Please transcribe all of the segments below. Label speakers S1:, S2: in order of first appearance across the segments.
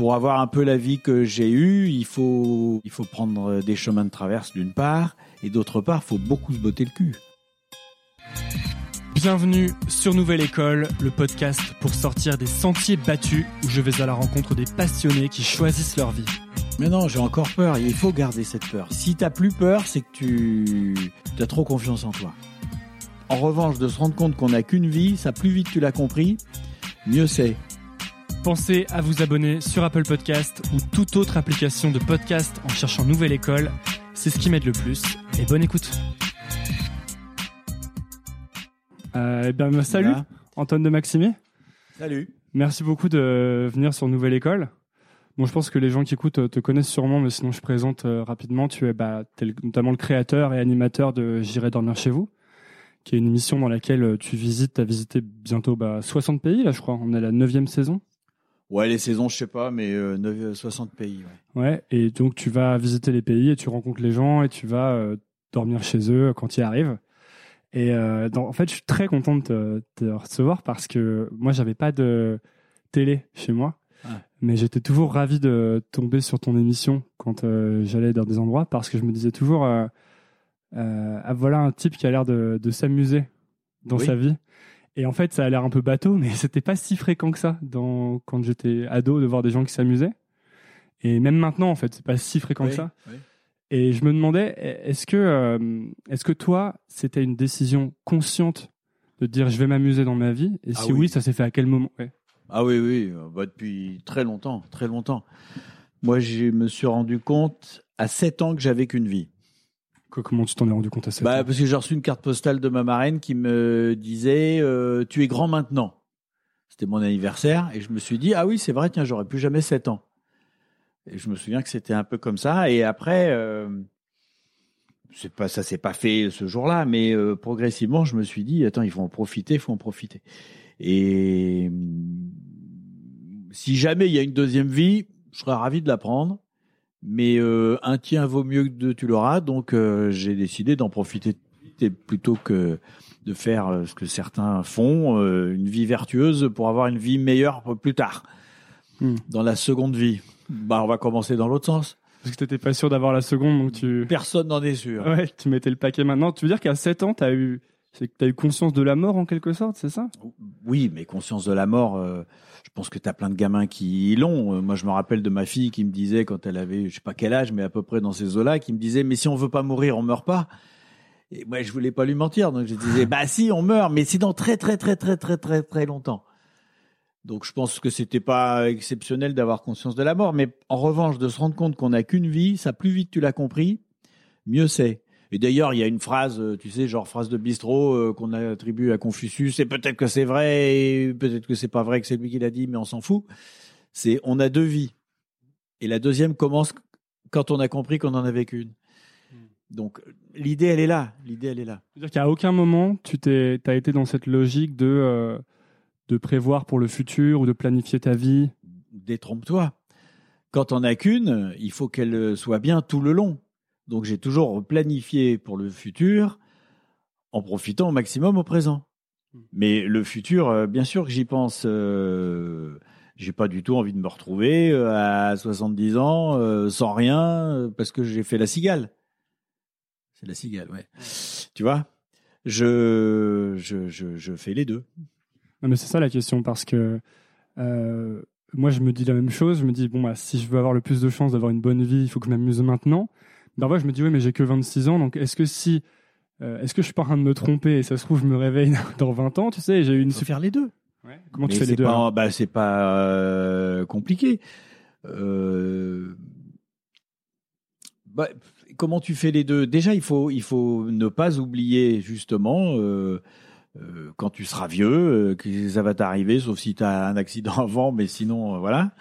S1: pour avoir un peu la vie que j'ai eue, il faut, il faut prendre des chemins de traverse d'une part, et d'autre part, il faut beaucoup se botter le cul.
S2: Bienvenue sur Nouvelle École, le podcast pour sortir des sentiers battus où je vais à la rencontre des passionnés qui choisissent leur vie.
S1: Mais non, j'ai encore peur. Il faut garder cette peur. Si t'as plus peur, c'est que tu as trop confiance en toi. En revanche, de se rendre compte qu'on n'a qu'une vie, ça plus vite tu l'as compris, mieux c'est.
S2: Pensez à vous abonner sur Apple Podcast ou toute autre application de podcast en cherchant Nouvelle École. C'est ce qui m'aide le plus. Et bonne écoute. Euh, eh bien, salut,
S1: Voilà.
S2: Antoine de Maximi.
S1: Salut.
S2: Merci beaucoup de venir sur Nouvelle École. Bon, je pense que les gens qui écoutent euh, te connaissent sûrement, mais sinon je présente euh, rapidement. Tu es bah, notamment le créateur et animateur de J'irai dormir chez vous, qui est une émission dans laquelle tu visites, tu as visité bientôt bah, 60 pays, là je crois. On est à la neuvième saison.
S1: Ouais, les saisons, je sais pas, mais euh, neuf- 60 pays. Ouais.
S2: Ouais, et donc tu vas visiter les pays et tu rencontres les gens et tu vas euh, dormir chez eux quand ils arrivent. Et euh, dans- en fait, je suis très content de te, te recevoir parce que moi, j'avais pas de télé chez moi,
S1: Ah.
S2: mais j'étais toujours ravi de tomber sur ton émission quand euh, j'allais dans des endroits parce que je me disais toujours, euh, euh, ah, voilà un type qui a l'air de, de s'amuser dans
S1: Oui.
S2: sa vie. Et en fait, ça a l'air un peu bateau, mais c'était pas si fréquent que ça dans, quand j'étais ado de voir des gens qui s'amusaient. Et même maintenant, en fait, c'est pas si fréquent que ça.
S1: oui.
S2: Et je me demandais, est-ce que, euh, est-ce que toi, c'était une décision consciente de dire je vais m'amuser dans ma vie? Et
S1: Ah
S2: si
S1: oui.
S2: oui. ça s'est fait à quel moment? Ouais.
S1: Ah oui, oui, euh, bah, depuis très longtemps, très longtemps. Moi, je me suis rendu compte à 7 ans que j'avais qu'une vie.
S2: Comment tu t'en es rendu compte à cette
S1: Bah, parce que j'ai reçu une carte postale de ma marraine qui me disait euh, Tu es grand maintenant. C'était mon anniversaire et je me suis dit Ah oui, c'est vrai, tiens, j'aurai plus jamais 7 ans. Et je me souviens que c'était un peu comme ça. Et après, euh, c'est pas, ça s'est pas fait ce jour-là, mais euh, progressivement, je me suis dit Attends, il faut en profiter, il faut en profiter. Et hum, si jamais il y a une deuxième vie, je serais ravi de la prendre. Mais euh, un tien vaut mieux que deux, tu l'auras. Donc euh, j'ai décidé d'en profiter et plutôt que de faire euh, ce que certains font, euh, une vie vertueuse pour avoir une vie meilleure plus tard,
S2: Hmm.
S1: dans la seconde vie. Bah, on va commencer dans l'autre sens.
S2: Parce que t'étais pas sûr d'avoir la seconde, donc tu.
S1: Personne n'en est sûr.
S2: Ouais, tu mettais le paquet maintenant. Tu veux dire qu'à 7 ans, t'as eu, c'est que t'as eu conscience de la mort en quelque sorte, c'est ça?
S1: Oui, mais conscience de la mort, euh, je pense que tu as plein de gamins qui l'ont. Euh, moi, je me rappelle de ma fille qui me disait, quand elle avait, je sais pas quel âge, mais à peu près dans ces eaux-là, qui me disait, mais si on veut pas mourir, on meurt pas. Et moi, je voulais pas lui mentir, donc je disais, bah si, on meurt, mais c'est dans très, très, très, très, très, très, très longtemps. Donc, je pense que c'était pas exceptionnel d'avoir conscience de la mort, mais en revanche, de se rendre compte qu'on n'a qu'une vie, ça plus vite tu l'as compris, mieux c'est. Et d'ailleurs, il y a une phrase, euh, tu sais, genre phrase de bistrot euh, qu'on attribue à Confucius, et peut-être que c'est vrai, et peut-être que c'est pas vrai que c'est lui qui l'a dit, mais on s'en fout. C'est on a deux vies. Et la deuxième commence quand on a compris qu'on en avait qu'une. Donc l'idée, elle est là. L'idée, elle est là.
S2: C'est-à-dire qu'à aucun moment, tu t'es, t'as été dans cette logique de, euh, de prévoir pour le futur ou de planifier ta vie.
S1: Détrompe-toi. Quand on a qu'une, il faut qu'elle soit bien tout le long. Donc j'ai toujours planifié pour le futur en profitant au maximum au présent. Mais le futur, euh, bien sûr que j'y pense. Euh, j'ai pas du tout envie de me retrouver euh, à 70 ans euh, sans rien parce que j'ai fait la cigale. C'est la cigale, ouais. Tu vois, je, je, je, je fais les deux.
S2: Non, mais c'est ça la question, parce que euh, moi, je me dis la même chose. Je me dis, bon, bah, si je veux avoir le plus de chances d'avoir une bonne vie, il faut que je m'amuse maintenant. Moi, je me dis, oui, mais j'ai que 26 ans, donc est-ce que si. euh, est-ce que je suis pas en train de me tromper et ça se trouve, je me réveille dans 20 ans, tu sais, j'ai eu une
S1: faut faire les deux.
S2: Comment tu fais les deux
S1: pas, bah, C'est pas euh, compliqué. Euh, bah, comment tu fais les deux? Déjà, il faut, il faut ne pas oublier justement euh, euh, quand tu seras vieux que ça va t'arriver, sauf si tu as un accident avant, mais sinon, euh, voilà.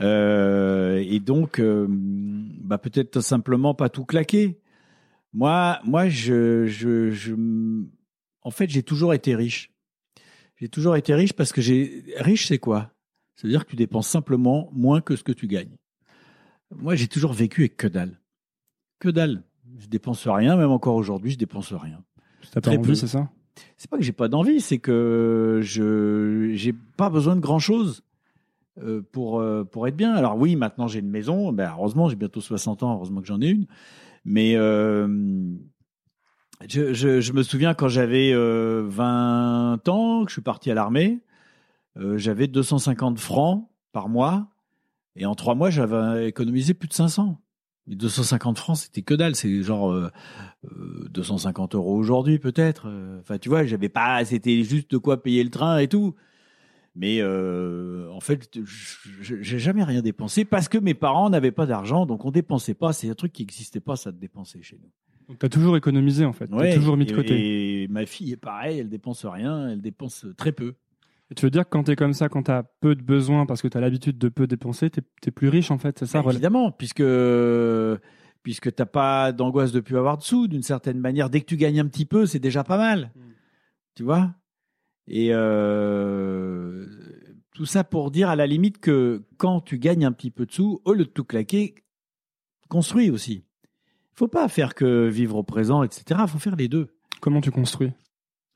S1: Euh, et donc, euh, bah, peut-être simplement pas tout claquer. Moi, moi, je, je, je, en fait, j'ai toujours été riche. J'ai toujours été riche parce que j'ai riche, c'est quoi? Ça veut dire que tu dépenses simplement moins que ce que tu gagnes. Moi, j'ai toujours vécu avec que dalle. Que dalle. Je dépense rien, même encore aujourd'hui, je dépense rien.
S2: T'as pas envie, c'est ça?
S1: C'est pas que j'ai pas d'envie, c'est que je j'ai pas besoin de grand chose. Euh, pour, euh, pour être bien. Alors oui, maintenant j'ai une maison, ben, heureusement, j'ai bientôt 60 ans, heureusement que j'en ai une. Mais euh, je, je, me souviens quand j'avais euh, 20 ans, que je suis parti à l'armée, j'avais 250 francs par mois. Et en trois mois, j'avais économisé plus de 500. Et 250 francs, c'était que dalle. C'est genre euh, euh, 250 euros aujourd'hui, peut-être. Enfin, tu vois, j'avais pas. C'était juste de quoi payer le train et tout. Mais euh, en fait, j'ai jamais rien dépensé parce que mes parents n'avaient pas d'argent, donc on dépensait pas. C'est un truc qui n'existait pas, ça de dépenser chez nous.
S2: Donc, tu as toujours économisé, en fait.
S1: Ouais,
S2: toujours mis de côté.
S1: Et ma fille est pareil, elle dépense rien, elle dépense très peu.
S2: Et tu veux dire que quand tu es comme ça, quand tu as peu de besoins parce que tu as l'habitude de peu dépenser, tu es, plus riche, en fait, c'est ça
S1: Bah, évidemment, puisque puisque t'as pas d'angoisse de plus avoir de sous, d'une certaine manière. Dès que tu gagnes un petit peu, c'est déjà pas mal.
S2: Mm.
S1: Tu vois? Et euh, tout ça pour dire à la limite que quand tu gagnes un petit peu de sous, au lieu de tout claquer, construis aussi. Il faut pas faire que vivre au présent, etc. Il faut faire les deux.
S2: Comment tu construis?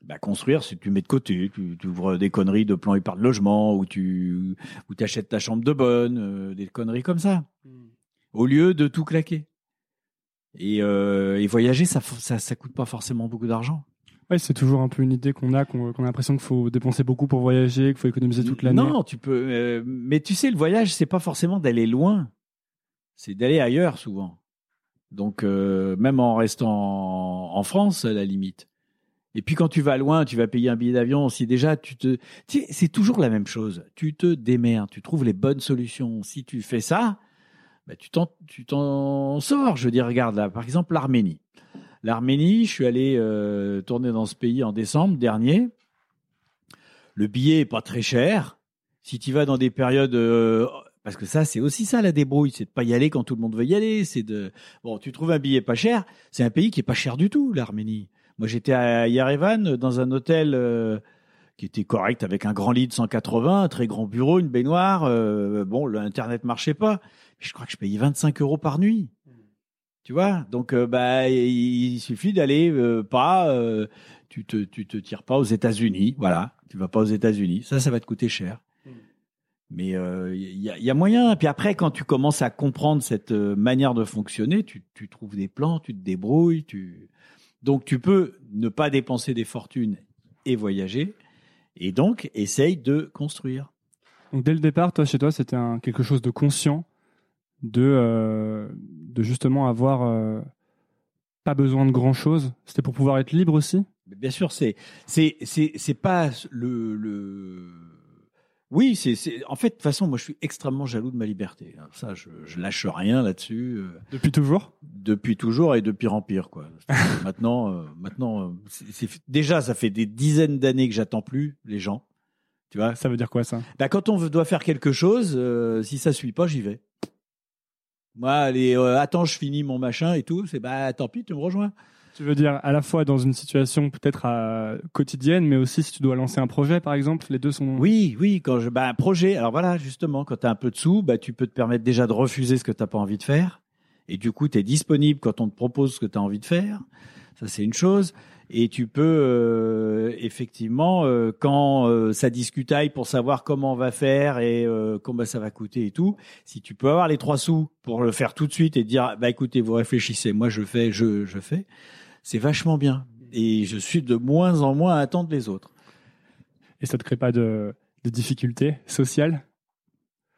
S1: Bah, construire, c'est que tu mets de côté, tu, tu ouvres des conneries de plan épargne logement, ou tu ou achètes ta chambre de bonne, euh, des conneries comme ça, au lieu de tout claquer. Et, euh, et voyager, ça, ça, ça coûte pas forcément beaucoup d'argent.
S2: Ouais, c'est toujours un peu une idée qu'on a, qu'on a l'impression qu'il faut dépenser beaucoup pour voyager, qu'il faut économiser toute l'année.
S1: Non, tu peux. euh, mais tu sais, le voyage, c'est pas forcément d'aller loin, c'est d'aller ailleurs souvent. Donc euh, même en restant en, France, à la limite. Et puis quand tu vas loin, tu vas payer un billet d'avion. Si déjà tu te, c'est toujours la même chose. Tu te démerdes, tu trouves les bonnes solutions. Si tu fais ça, bah, tu t'en, tu t'en sors. Je veux dire, regarde là, par exemple l'Arménie. L'Arménie, je suis allé euh, tourner dans ce pays en décembre dernier. Le billet est pas très cher. Si tu vas dans des périodes, euh, parce que ça, c'est aussi ça la débrouille, c'est de pas y aller quand tout le monde veut y aller. C'est de, bon, tu trouves un billet pas cher. C'est un pays qui est pas cher du tout, l'Arménie. Moi, j'étais à Yerevan dans un hôtel euh, qui était correct avec un grand lit de 180, un très grand bureau, une baignoire. bon, l'internet marchait pas. Je crois que je payais 25 euros par nuit. Tu vois, donc euh, bah il suffit d'aller euh, pas, euh, tu te tu te tires pas aux États-Unis, voilà, tu vas pas aux États-Unis, ça ça va te coûter cher. Mais il y, a, y a moyen. Puis après, quand tu commences à comprendre cette manière de fonctionner, tu, tu trouves des plans, tu te débrouilles, tu donc tu peux ne pas dépenser des fortunes et voyager, et donc essaye de construire.
S2: Donc dès le départ, toi, chez toi, c'était un, quelque chose de conscient de, euh, de justement avoir euh, pas besoin de grand chose. C'était pour pouvoir être libre aussi?
S1: Bien sûr, c'est c'est c'est c'est pas le le. Oui, c'est c'est en fait de toute façon, moi je suis extrêmement jaloux de ma liberté. hein. Ça, je, je lâche rien là-dessus euh,
S2: Depuis toujours?
S1: Depuis toujours et de pire en pire quoi. maintenant, euh, maintenant, c'est déjà ça fait des dizaines d'années que j'attends plus les gens. Tu vois,
S2: Ça veut dire quoi ça?
S1: Bah, quand on doit faire quelque chose, euh, si ça suit pas, j'y vais. Moi, allez, euh, attends, je finis mon machin et tout. C'est bah tant pis, tu me rejoins.
S2: Tu veux dire à la fois dans une situation peut-être euh, quotidienne, mais aussi si tu dois lancer un projet, par exemple, les deux sont.
S1: Oui, oui, quand je bah un projet. Alors voilà, justement, quand tu as un peu de sous, bah tu peux te permettre déjà de refuser ce que t'as pas envie de faire et du coup, tu es disponible quand on te propose ce que tu as envie de faire. Ça c'est une chose et tu peux euh, effectivement euh, quand euh, ça discutaille pour savoir comment on va faire et euh, combien ça va coûter et tout, si tu peux avoir les trois sous pour le faire tout de suite et dire bah écoutez, vous réfléchissez, moi je fais, je je fais. C'est vachement bien et je suis de moins en moins à attendre les autres.
S2: Et ça te crée pas de, de difficultés sociales?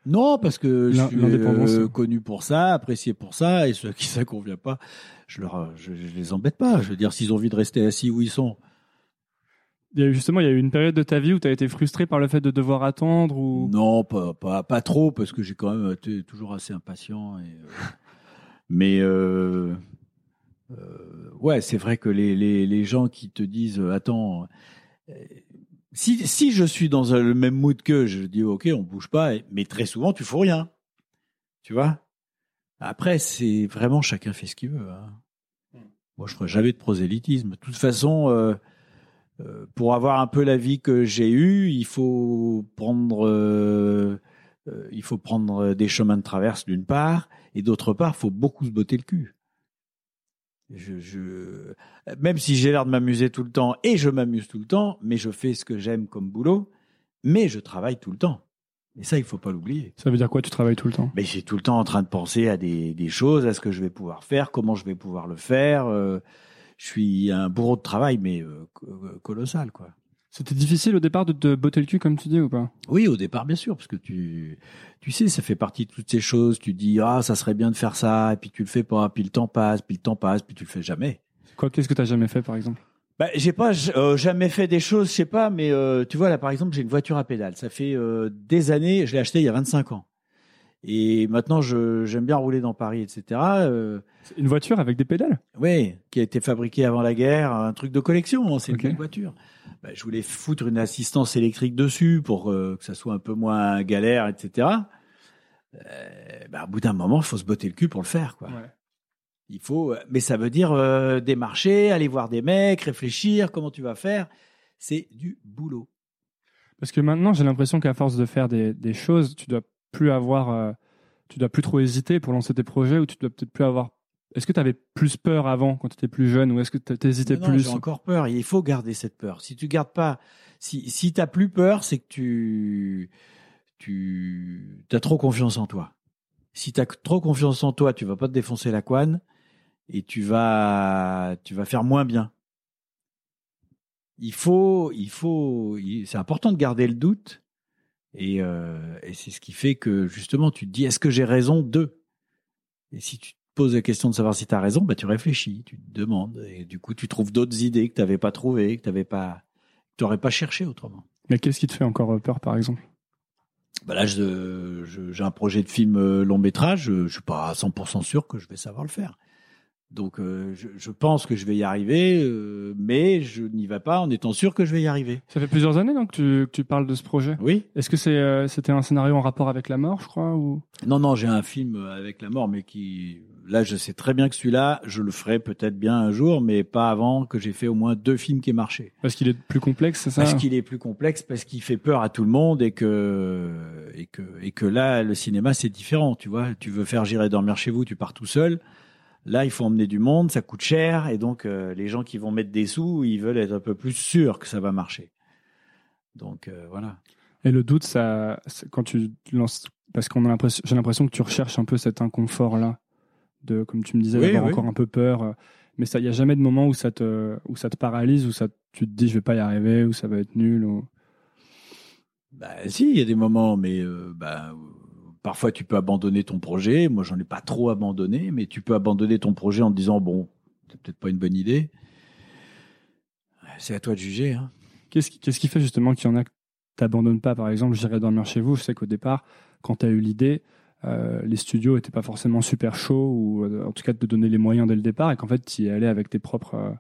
S1: Non, parce que je suis euh, connu pour ça, apprécié pour ça, et ceux à qui ça convient pas, je leur, je, je les embête pas. Je veux dire, s'ils ont envie de rester assis où ils sont.
S2: Il y a eu justement, il y a eu une période de ta vie où tu as été frustré par le fait de devoir attendre ou?
S1: Non, pas, pas, pas trop, parce que j'ai quand même été toujours assez impatient. Et, euh, mais euh, euh, ouais, c'est vrai que les, les, les gens qui te disent, attends, si, si je suis dans le même mood que je dis, ok, on bouge pas, mais très souvent, tu fous rien. Tu vois? Après, c'est vraiment chacun fait ce qu'il veut. hein. Moi, je ferai jamais de prosélytisme. De toute façon, euh, euh, pour avoir un peu la vie que j'ai eue, il faut prendre, euh, il faut prendre des chemins de traverse d'une part, et d'autre part, il faut beaucoup se botter le cul. Je, je, même si j'ai l'air de m'amuser tout le temps, et je m'amuse tout le temps, mais je fais ce que j'aime comme boulot, mais je travaille tout le temps. Et ça, il faut pas l'oublier.
S2: Ça veut dire quoi Tu travailles tout le temps?
S1: Mais j'ai tout le temps en train de penser à des, des, choses, à ce que je vais pouvoir faire, comment je vais pouvoir le faire. Euh, je suis un bourreau de travail, mais euh, colossal, quoi.
S2: C'était difficile au départ de te botter le cul, comme tu dis, ou pas?
S1: Oui, au départ, bien sûr, parce que tu, tu sais, ça fait partie de toutes ces choses. Tu dis, ah, ça serait bien de faire ça, et puis tu le fais pas, puis le temps passe, puis le temps passe, puis tu le fais jamais.
S2: Quoi Qu'est-ce que tu as jamais fait, par exemple?
S1: Bah, j'ai pas euh, jamais fait des choses, je sais pas, mais euh, tu vois là par exemple, j'ai une voiture à pédale. Ça fait euh, des années, je l'ai acheté il y a 25 ans. Et maintenant, j'aime bien rouler dans Paris, etc.
S2: une voiture avec des pédales?
S1: Oui, qui a été fabriquée avant la guerre, un truc de collection, c'est une voiture. Bah, je voulais foutre une assistance électrique dessus pour que ça soit un peu moins galère, etc. bah, au bout d'un moment, il faut se botter le cul pour le faire, quoi. Ouais. Il faut, euh, mais ça veut dire euh, démarcher, aller voir des mecs, réfléchir, comment tu vas faire. C'est du boulot.
S2: Parce que maintenant, j'ai l'impression qu'à force de faire des, des, choses, tu dois plus avoir, euh, tu dois plus trop hésiter pour lancer tes projets, ou tu dois peut-être plus avoir. Est-ce que tu avais plus peur avant quand tu étais plus jeune, ou est-ce que tu hésitais plus
S1: J'ai encore peur. Il faut garder cette peur. Si tu gardes pas, si si t'as plus peur, c'est que tu tu as trop confiance en toi. Si tu as trop confiance en toi, tu vas pas te défoncer la couenne et tu vas, tu vas faire moins bien. Il faut, il faut, c'est important de garder le doute et, euh, et c'est ce qui fait que justement tu te dis est-ce que j'ai raison de Et si tu poses la question de savoir si tu as raison, bah tu réfléchis, tu te demandes et du coup tu trouves d'autres idées que tu n'avais pas trouvées, que tu n'avais pas, tu n'aurais pas cherché autrement.
S2: Mais qu'est-ce qui te fait encore peur par exemple?
S1: Bah là, j'ai un projet de film euh, long métrage. Je, je suis pas à 100% sûr que je vais savoir le faire. Donc euh, je, je, pense que je vais y arriver, euh, mais je n'y vais pas en étant sûr que je vais y arriver.
S2: Ça fait plusieurs années donc que tu, que tu parles de ce projet.
S1: Oui.
S2: Est-ce que c'est euh, c'était un scénario en rapport avec la mort, je crois, ou?
S1: Non, non, j'ai un film avec la mort, mais qui là, je sais très bien que celui-là, je le ferai peut-être bien un jour, mais pas avant que j'ai fait au moins deux films qui marchaient.
S2: Parce qu'il est plus complexe, c'est ça?
S1: Parce qu'il est plus complexe, parce qu'il fait peur à tout le monde et que et que et que là, le cinéma c'est différent. Tu vois, tu veux faire J'irai dormir chez vous, tu pars tout seul. Là, il faut emmener du monde, ça coûte cher, et donc euh, les gens qui vont mettre des sous, ils veulent être un peu plus sûrs que ça va marcher. Donc euh, voilà.
S2: Et le doute, ça, quand tu lances, parce qu'on a l'impression, j'ai l'impression que tu recherches un peu cet inconfort là, de comme tu me disais, d'avoir encore un peu peur. Euh, mais ça, il y a jamais de moment où ça te, où ça te paralyse, où ça, tu te dis je vais pas y arriver, ou ça va être nul. Ou...
S1: Bah si, il y a des moments, mais bah Parfois, tu peux abandonner ton projet. Moi, j'en ai pas trop abandonné, mais tu peux abandonner ton projet en te disant bon, c'est peut-être pas une bonne idée. C'est à toi de juger. Hein.
S2: Qu'est-ce qui, qui, fait justement qu'il y en a que t'abandonnes pas? Par exemple, j'irai dormir chez vous. Je sais qu'au départ, quand tu as eu l'idée, euh, les studios n'étaient pas forcément super chauds ou euh, en tout cas de te donner les moyens dès le départ et qu'en fait tu y allais avec tes propres euh,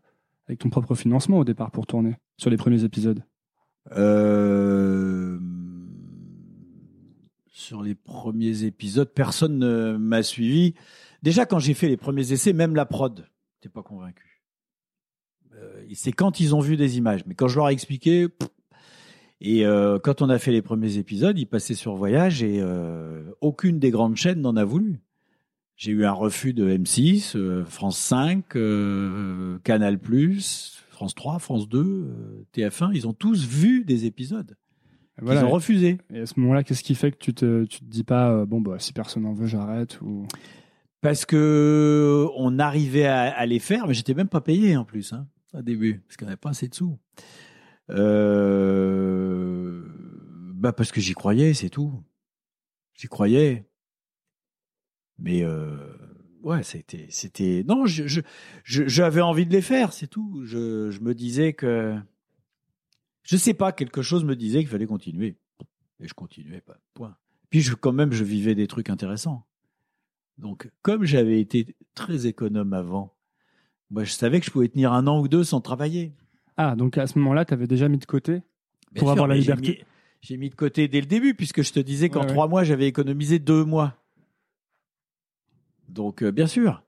S2: avec ton propre financement au départ pour tourner sur les premiers épisodes.
S1: Euh sur les premiers épisodes, personne ne m'a suivi. Déjà, quand j'ai fait les premiers essais, même la prod n'était pas convaincu. Euh, c'est quand ils ont vu des images. Mais quand je leur ai expliqué, et euh, quand on a fait les premiers épisodes, ils passaient sur Voyage et euh, aucune des grandes chaînes n'en a voulu. J'ai eu un refus de M6, France 5, Canal+, France 3, France 2, TF1. Ils ont tous vu des épisodes. Ils ont refusé.
S2: Et à ce moment-là, qu'est-ce qui fait que tu te, tu te dis pas, euh, bon, bah, si personne n'en veut, j'arrête ou...
S1: Parce que on arrivait à, les faire, mais j'étais même pas payé en plus, hein, au début, parce qu'on n'avait pas assez de sous. Euh, bah parce que j'y croyais, c'est tout. J'y croyais. Mais euh, ouais, c'était, c'était. Non, je, je, j'avais envie de les faire, c'est tout. Je, je me disais que je sais pas, quelque chose me disait qu'il fallait continuer. Et je continuais pas. Point. Puis je, quand même, je vivais des trucs intéressants. Donc, comme j'avais été très économe avant, moi, je savais que je pouvais tenir un an ou deux sans travailler.
S2: Ah, donc à ce moment-là, tu avais déjà mis de côté pour avoir la liberté.
S1: J'ai mis, de côté dès le début, puisque je te disais qu'en trois mois, j'avais économisé deux mois. Donc, euh, bien sûr.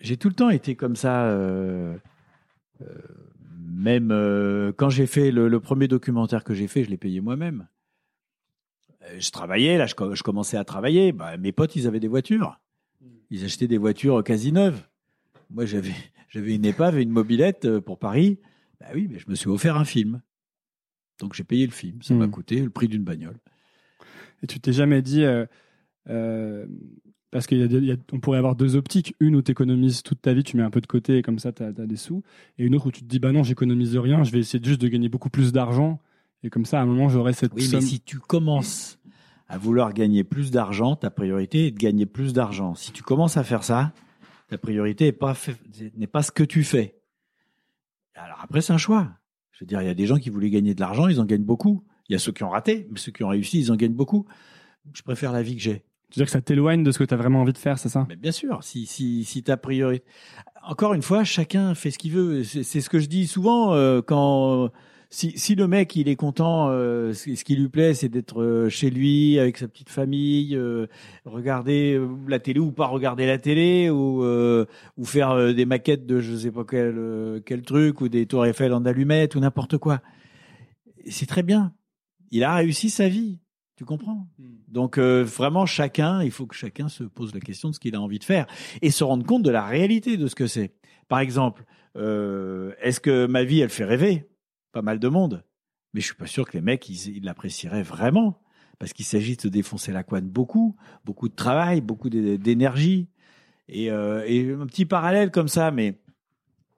S1: J'ai tout le temps été comme ça. Euh, euh, même euh, quand j'ai fait le, premier documentaire que j'ai fait, je l'ai payé moi-même. Euh, je travaillais, là, je, commençais à travailler. Bah, mes potes, ils avaient des voitures. Ils achetaient des voitures quasi neuves. Moi, j'avais, j'avais une épave et une mobilette euh, pour Paris. Bah oui, mais je me suis offert un film. Donc j'ai payé le film. Ça m'a
S2: Mm.
S1: coûté le prix d'une bagnole.
S2: Et tu t'es jamais dit, euh, euh, parce qu'on pourrait avoir deux optiques, une où tu économises toute ta vie, tu mets un peu de côté et comme ça tu as, des sous, et une autre où tu te dis, bah non, j'économise rien, je vais essayer juste de gagner beaucoup plus d'argent, et comme ça à un moment j'aurai cette
S1: Oui,
S2: somme.
S1: mais si tu commences à vouloir gagner plus d'argent, ta priorité est de gagner plus d'argent. Si tu commences à faire ça, ta priorité n'est pas, pas ce que tu fais. Alors après, c'est un choix. Je veux dire, il y a des gens qui voulaient gagner de l'argent, ils en gagnent beaucoup. Il y a ceux qui ont raté, mais ceux qui ont réussi, ils en gagnent beaucoup. Je préfère la vie que j'ai.
S2: Tu veux dire que ça t'éloigne de ce que tu as vraiment envie de faire, c'est ça?
S1: Mais bien sûr, si, si, si ta priorité. Encore une fois, chacun fait ce qu'il veut. C'est ce que je dis souvent euh, quand. Si, si le mec il est content, euh, ce ce qui lui plaît, c'est d'être euh, chez lui avec sa petite famille, euh, regarder euh, la télé ou pas regarder la télé, ou euh, ou faire euh, des maquettes de je sais pas quel euh, quel truc ou des tours Eiffel en allumettes ou n'importe quoi. C'est très bien. Il a réussi sa vie. Tu comprends? Donc euh, vraiment chacun, il faut que chacun se pose la question de ce qu'il a envie de faire et se rendre compte de la réalité de ce que c'est. Par exemple, euh, est-ce que ma vie elle fait rêver? Pas mal de monde, mais je suis pas sûr que les mecs ils l'apprécieraient vraiment parce qu'il s'agit de se défoncer la couenne beaucoup, beaucoup de travail, beaucoup d'é- d'énergie et, euh, et un petit parallèle comme ça, mais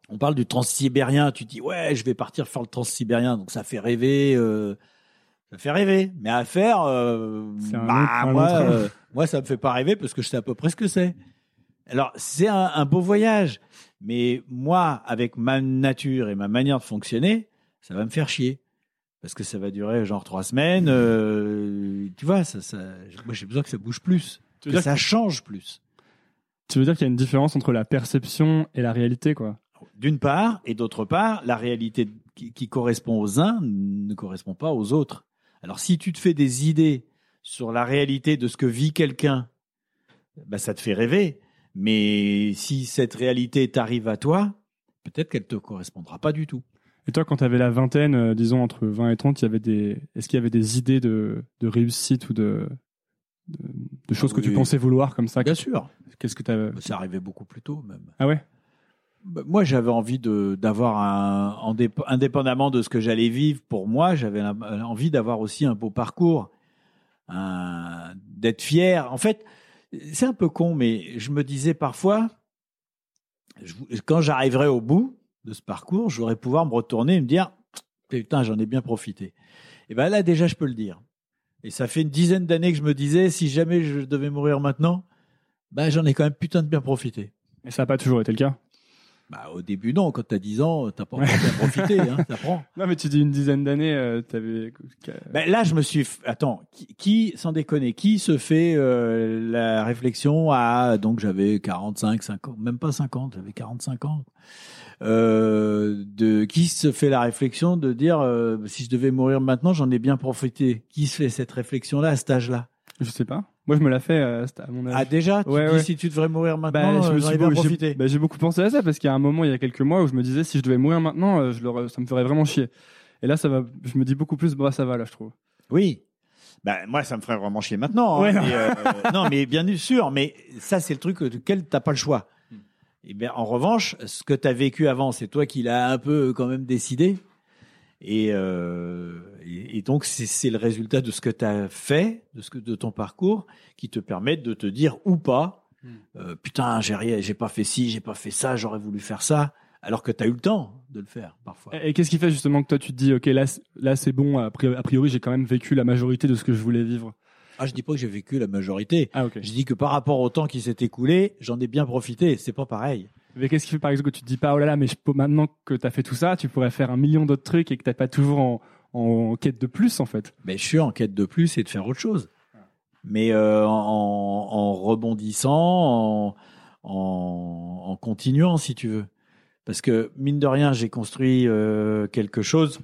S1: on parle du transsibérien. Tu dis ouais, je vais partir faire le transsibérien, donc ça fait rêver. Ça fait rêver, mais à faire, euh, bah, moi, euh, moi, ça me fait pas rêver parce que je sais à peu près ce que c'est. Alors, c'est un, un beau voyage, mais moi, avec ma nature et ma manière de fonctionner, ça va me faire chier parce que ça va durer genre trois semaines. euh, tu vois, ça, ça, moi, j'ai besoin que ça bouge plus,
S2: Tu
S1: que ça change plus.
S2: tu veux dire qu'il y a une différence entre la perception et la réalité, quoi?
S1: D'une part, et d'autre part, la réalité qui, qui correspond aux uns ne correspond pas aux autres. Alors, si tu te fais des idées sur la réalité de ce que vit quelqu'un, bah, ça te fait rêver. Mais si cette réalité t'arrive à toi, peut-être qu'elle te correspondra pas du tout.
S2: Et toi, quand tu avais la vingtaine, euh, disons entre 20 et 30, il y avait des... est-ce qu'il y avait des idées de, de réussite ou de, de, de choses
S1: Ah
S2: que tu pensais vouloir comme ça?
S1: Bien sûr.
S2: Qu'est-ce que tu as...
S1: Ça arrivait beaucoup plus tôt, même.
S2: Ah ouais?
S1: Moi, j'avais envie d'avoir un, en dép- indépendamment de ce que j'allais vivre pour moi, j'avais la- envie d'avoir aussi un beau parcours, d'être fier. En fait, c'est un peu con, mais je me disais parfois, quand j'arriverai au bout de ce parcours, j'aurais pouvoir me retourner et me dire, putain, j'en ai bien profité. Et ben là, déjà, je peux le dire. Et ça fait une dizaine d'années que je me disais, si jamais je devais mourir maintenant, ben j'en ai quand même putain de bien profité.
S2: Et ça n'a pas toujours été le cas?
S1: Bah, au début, non. Quand t'as 10 ans, t'as pas encore bien profité, hein, ça prend.
S2: Non, mais tu dis une dizaine d'années, euh, t'avais...
S1: Ben, là, je me suis. f- Attends, qui, qui, sans déconner, qui se fait euh, la réflexion à. Donc, j'avais 45, 50, même pas 50, j'avais 45 ans. Euh, de qui se fait la réflexion de dire euh, si je devais mourir maintenant, j'en ai bien profité. Qui se fait cette réflexion-là à cet âge-là?
S2: Je sais pas. Moi, je me la fais euh, à mon âge.
S1: Ah déjà, tu
S2: Ouais,
S1: te dis
S2: ouais.
S1: si tu devrais mourir
S2: Bah,
S1: maintenant,
S2: je
S1: euh,
S2: me
S1: j'en
S2: suis
S1: bien profité.
S2: bah, j'ai beaucoup pensé à ça parce qu'il y a un moment, il y a quelques mois, où je me disais si je devais mourir maintenant, euh, je ça me ferait vraiment chier. Et là, ça va, je me dis beaucoup plus, bah ça va là, je trouve.
S1: Oui. Ben, moi, ça me ferait vraiment chier maintenant. hein.
S2: Ouais, non.
S1: Mais, euh, non, mais bien sûr. Mais ça, c'est le truc duquel t'as pas le choix. Et bien, en revanche, ce que tu as vécu avant, c'est toi qui l'as un peu quand même décidé. Et, euh, et, et donc, c'est le résultat de ce que tu as fait, de, ce que, de ton parcours, qui te permettent de te dire ou pas,
S2: Hmm.
S1: euh, putain, j'ai rien, j'ai pas fait ci, j'ai pas fait ça, j'aurais voulu faire ça, alors que tu as eu le temps de le faire parfois.
S2: Et, et qu'est-ce qui fait justement que toi, tu te dis, ok, là, c'est bon. A priori, j'ai quand même vécu la majorité de ce que je voulais vivre?
S1: Ah, je dis pas que j'ai vécu la majorité.
S2: Ah ok.
S1: Je dis que par rapport au temps qui s'est écoulé, j'en ai bien profité. C'est pas pareil.
S2: Mais qu'est-ce qui fait par exemple que tu te dis pas, oh là là, mais maintenant que t'as fait tout ça, tu pourrais faire un million d'autres trucs et que t'es pas toujours en, en quête de plus en fait.
S1: Mais je suis en quête de plus et de faire autre chose. Mais euh, en, rebondissant, en continuant, si tu veux. Parce que mine de rien, j'ai construit euh, quelque chose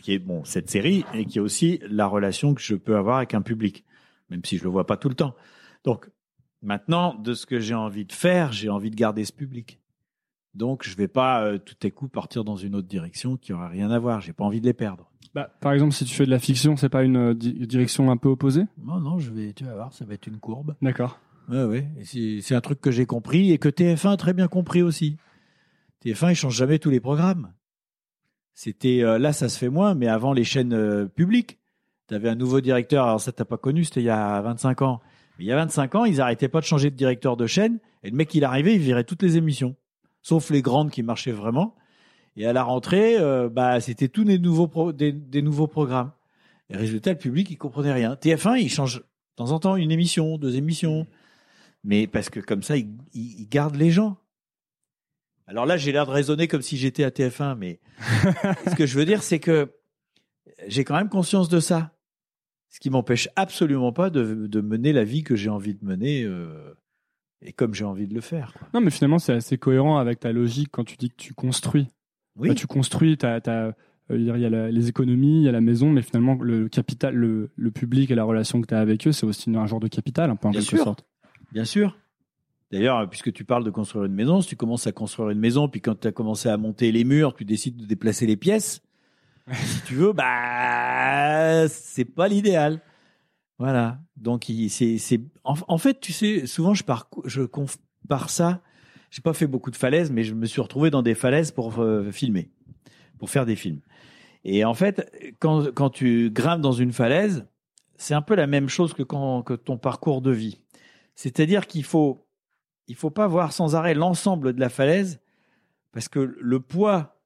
S1: qui est bon cette série et qui est aussi la relation que je peux avoir avec un public, même si je le vois pas tout le temps. Donc maintenant, de ce que j'ai envie de faire, j'ai envie de garder ce public. Donc je vais pas euh, tout à coup partir dans une autre direction qui aura rien à voir. J'ai pas envie de les perdre.
S2: Bah, par exemple, si tu fais de la fiction, c'est pas une euh, di- direction un peu opposée?
S1: Non, non, je vais, tu vas voir, ça va être une courbe.
S2: D'accord.
S1: Ouais, ouais. C'est un truc que j'ai compris et que TF1 a très bien compris aussi. TF1, ils changent jamais tous les programmes. C'était euh, là, ça se fait moins, mais avant les chaînes publiques, tu avais un nouveau directeur. Alors ça, t'as pas connu, c'était il y a 25 ans. Mais il y a 25 ans, ils arrêtaient pas de changer de directeur de chaîne. Et le mec, il arrivait, il virait toutes les émissions, sauf les grandes qui marchaient vraiment. Et à la rentrée, euh, bah, c'était tous des nouveaux, pro- des, des nouveaux programmes. Et résultat, le public, il comprenait rien. TF1, il change de temps en temps une émission, deux émissions. Mais parce que comme ça, il, il, il garde les gens. Alors là, j'ai l'air de raisonner comme si j'étais à TF1, mais ce que je veux dire, c'est que j'ai quand même conscience de ça. Ce qui m'empêche absolument pas de, de mener la vie que j'ai envie de mener euh, et comme j'ai envie de le faire. quoi.
S2: Non, mais finalement, c'est assez cohérent avec ta logique quand tu dis que tu construis.
S1: Oui,
S2: Bah, tu construis, euh, il y a la- les économies, il y a la maison, mais finalement, le capital, le, le public et la relation que tu as avec eux, c'est aussi un genre de capital, un peu en
S1: Bien
S2: quelque
S1: sûr.
S2: sorte.
S1: bien sûr. D'ailleurs, puisque tu parles de construire une maison, si tu commences à construire une maison, puis quand tu as commencé à monter les murs, tu décides de déplacer les pièces, si tu veux, bah, c'est pas l'idéal. Voilà. Donc, c'est, c'est, en, fait, tu sais, souvent, je, parcou- je compare ça. J'ai pas fait beaucoup de falaises, mais je me suis retrouvé dans des falaises pour euh, filmer, pour faire des films. Et en fait, quand, quand tu grimpes dans une falaise, c'est un peu la même chose que quand que ton parcours de vie. C'est-à-dire qu'il faut, il faut pas voir sans arrêt l'ensemble de la falaise, parce que le poids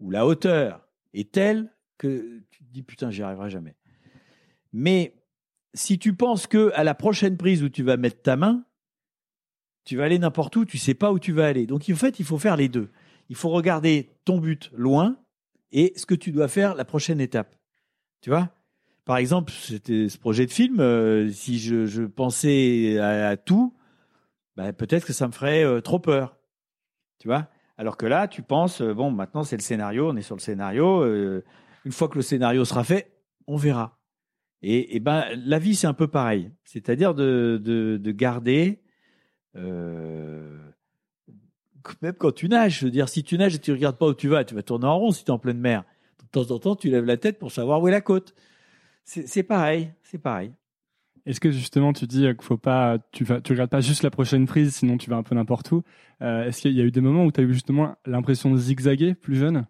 S1: ou la hauteur est telle que tu te dis putain, j'y arriverai jamais. Mais si tu penses que à la prochaine prise où tu vas mettre ta main, tu vas aller n'importe où, tu sais pas où tu vas aller. Donc en fait, il faut faire les deux. Il faut regarder ton but loin et ce que tu dois faire la prochaine étape. Tu vois? Par exemple, c'était ce projet de film, euh, si je, pensais à, tout, bah, peut-être que ça me ferait euh, trop peur. Tu vois? Alors que là, tu penses, euh, bon, maintenant c'est le scénario, on est sur le scénario. euh, une fois que le scénario sera fait, on verra. Et, et ben, la vie, c'est un peu pareil. C'est-à-dire de, de, de garder, euh, même quand tu nages, je veux dire, si tu nages et tu regardes pas où tu vas, tu vas tourner en rond si tu es en pleine mer. De temps en temps, tu lèves la tête pour savoir où est la côte. C'est pareil, c'est pareil.
S2: Est-ce que justement tu dis qu'il faut pas, tu vas, tu regardes pas juste la prochaine prise, sinon tu vas un peu n'importe où. Euh, Est-ce qu'il y a eu des moments où tu as eu justement l'impression de zigzaguer plus jeune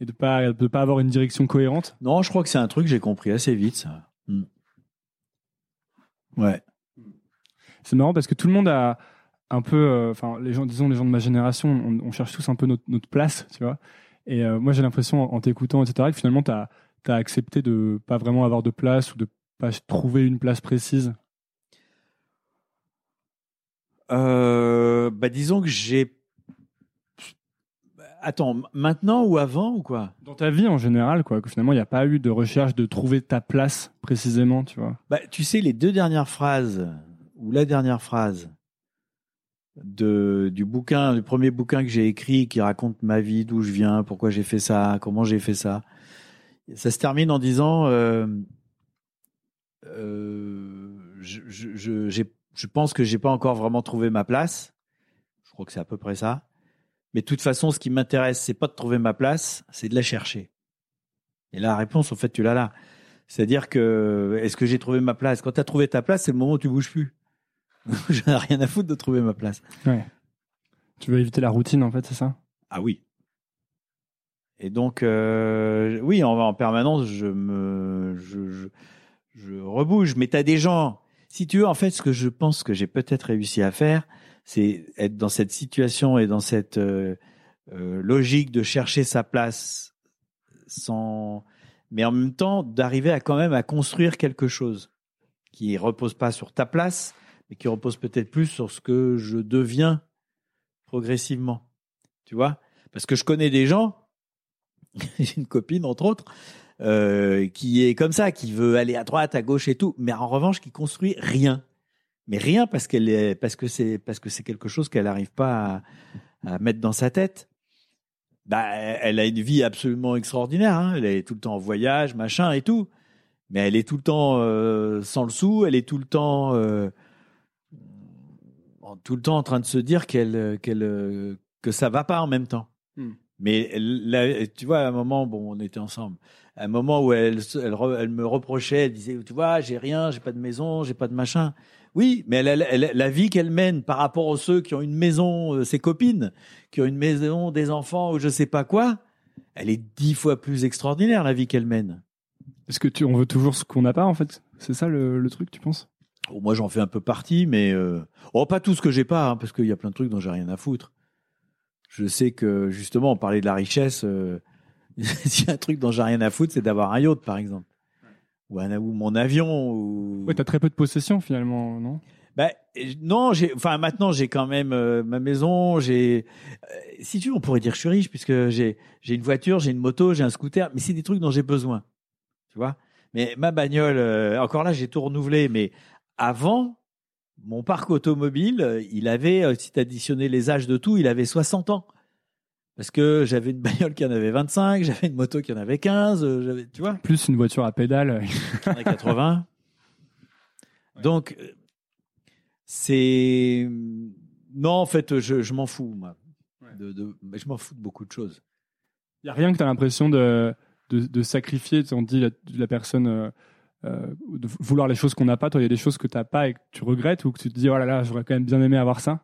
S2: et de pas de pas avoir une direction cohérente?
S1: Non, je crois que c'est un truc que j'ai compris assez vite, ça. Hmm. Ouais.
S2: C'est marrant parce que tout le monde a un peu, euh, enfin les gens, disons les gens de ma génération, on, on cherche tous un peu notre, notre place, tu vois. Et euh, moi j'ai l'impression en, en t'écoutant, etc., que finalement tu as, accepté de pas vraiment avoir de place ou de pas trouver une place précise?
S1: Euh, bah, disons que j'ai. Attends, maintenant ou avant ou quoi?
S2: Dans ta vie en général, quoi, que finalement il n'y a pas eu de recherche de trouver ta place précisément, tu vois?
S1: bah, Tu sais, les deux dernières phrases, ou la dernière phrase de, du bouquin, du premier bouquin que j'ai écrit qui raconte ma vie, d'où je viens, pourquoi j'ai fait ça, comment j'ai fait ça, ça se termine en disant euh, je, je, je, j'ai- je pense que j'ai pas encore vraiment trouvé ma place. Je crois que c'est à peu près ça. Mais de toute façon, ce qui m'intéresse, c'est pas de trouver ma place, c'est de la chercher. Et la réponse, en fait, tu l'as là. C'est-à-dire que, est-ce que j'ai trouvé ma place? Quand tu as trouvé ta place, c'est le moment où tu bouges plus. J'en ai rien à foutre de trouver ma place.
S2: Ouais. Tu veux éviter la routine, en fait, c'est ça?
S1: Ah oui. Et donc, euh, oui, en, en permanence, je me, je, je, je rebouge. Mais tu as des gens. Si tu veux, en fait, ce que je pense que j'ai peut-être réussi à faire, c'est être dans cette situation et dans cette euh, euh, logique de chercher sa place, sans, mais en même temps d'arriver à quand même à construire quelque chose qui repose pas sur ta place, mais qui repose peut-être plus sur ce que je deviens progressivement. Tu vois? Parce que je connais des gens, j'ai une copine entre autres, euh, qui est comme ça, qui veut aller à droite, à gauche et tout, mais en revanche qui construit rien. Mais rien parce qu'elle parce que c'est, parce que c'est quelque chose qu'elle n'arrive pas à, mettre dans sa tête. Bah, elle a une vie absolument extraordinaire. Hein. Elle est tout le temps en voyage, machin et tout. Mais elle est tout le temps euh, sans le sou. Elle est tout le temps, euh, tout le temps en train de se dire qu'elle, qu'elle, que ça va pas en même temps. Mais là, tu vois, à un moment, bon, on était ensemble. À un moment où elle, elle, me reprochait, elle disait, tu vois, j'ai rien, j'ai pas de maison, j'ai pas de machin. Oui, mais elle, elle- elle- la vie qu'elle mène par rapport aux ceux qui ont une maison, euh, ses copines, qui ont une maison, des enfants ou je sais pas quoi, elle est dix fois plus extraordinaire la vie qu'elle mène.
S2: Est-ce que tu, on veut toujours ce qu'on n'a pas en fait? C'est ça le, le, truc, tu penses?
S1: Oh, Moi, j'en fais un peu partie, mais euh... oh, pas tout ce que j'ai pas, hein, parce qu'il y a plein de trucs dont j'ai rien à foutre. Je sais que justement, on parlait de la richesse. Euh... S'il y a un truc dont j'ai rien à foutre, c'est d'avoir un yacht, par exemple, ou, un, ou mon avion. Ou...
S2: Ouais, t'as très peu de possessions finalement, non?
S1: Ben, non, j'ai, enfin maintenant j'ai quand même euh, ma maison. J'ai, euh, si tu veux, on pourrait dire que je suis riche puisque j'ai j'ai une voiture, j'ai une moto, j'ai un scooter, mais c'est des trucs dont j'ai besoin, tu vois? Mais ma bagnole, euh, encore là, j'ai tout renouvelé. Mais avant, mon parc automobile, il avait, si tu additionnais les âges de tout, il avait 60 ans. Parce que j'avais une bagnole qui en avait 25, j'avais une moto qui en avait 15, j'avais, tu vois.
S2: Plus une voiture à pédale.
S1: qui en a 80. Donc, c'est non en fait je, je m'en fous moi de, de, je m'en fous de beaucoup de choses
S2: il y a rien que tu as l'impression de, de, de, sacrifier on dit la, la personne euh, euh, de vouloir les choses qu'on n'a pas toi il y a des choses que tu n'as pas et que tu regrettes ou que tu te dis oh là j'aurais quand même bien aimé avoir ça?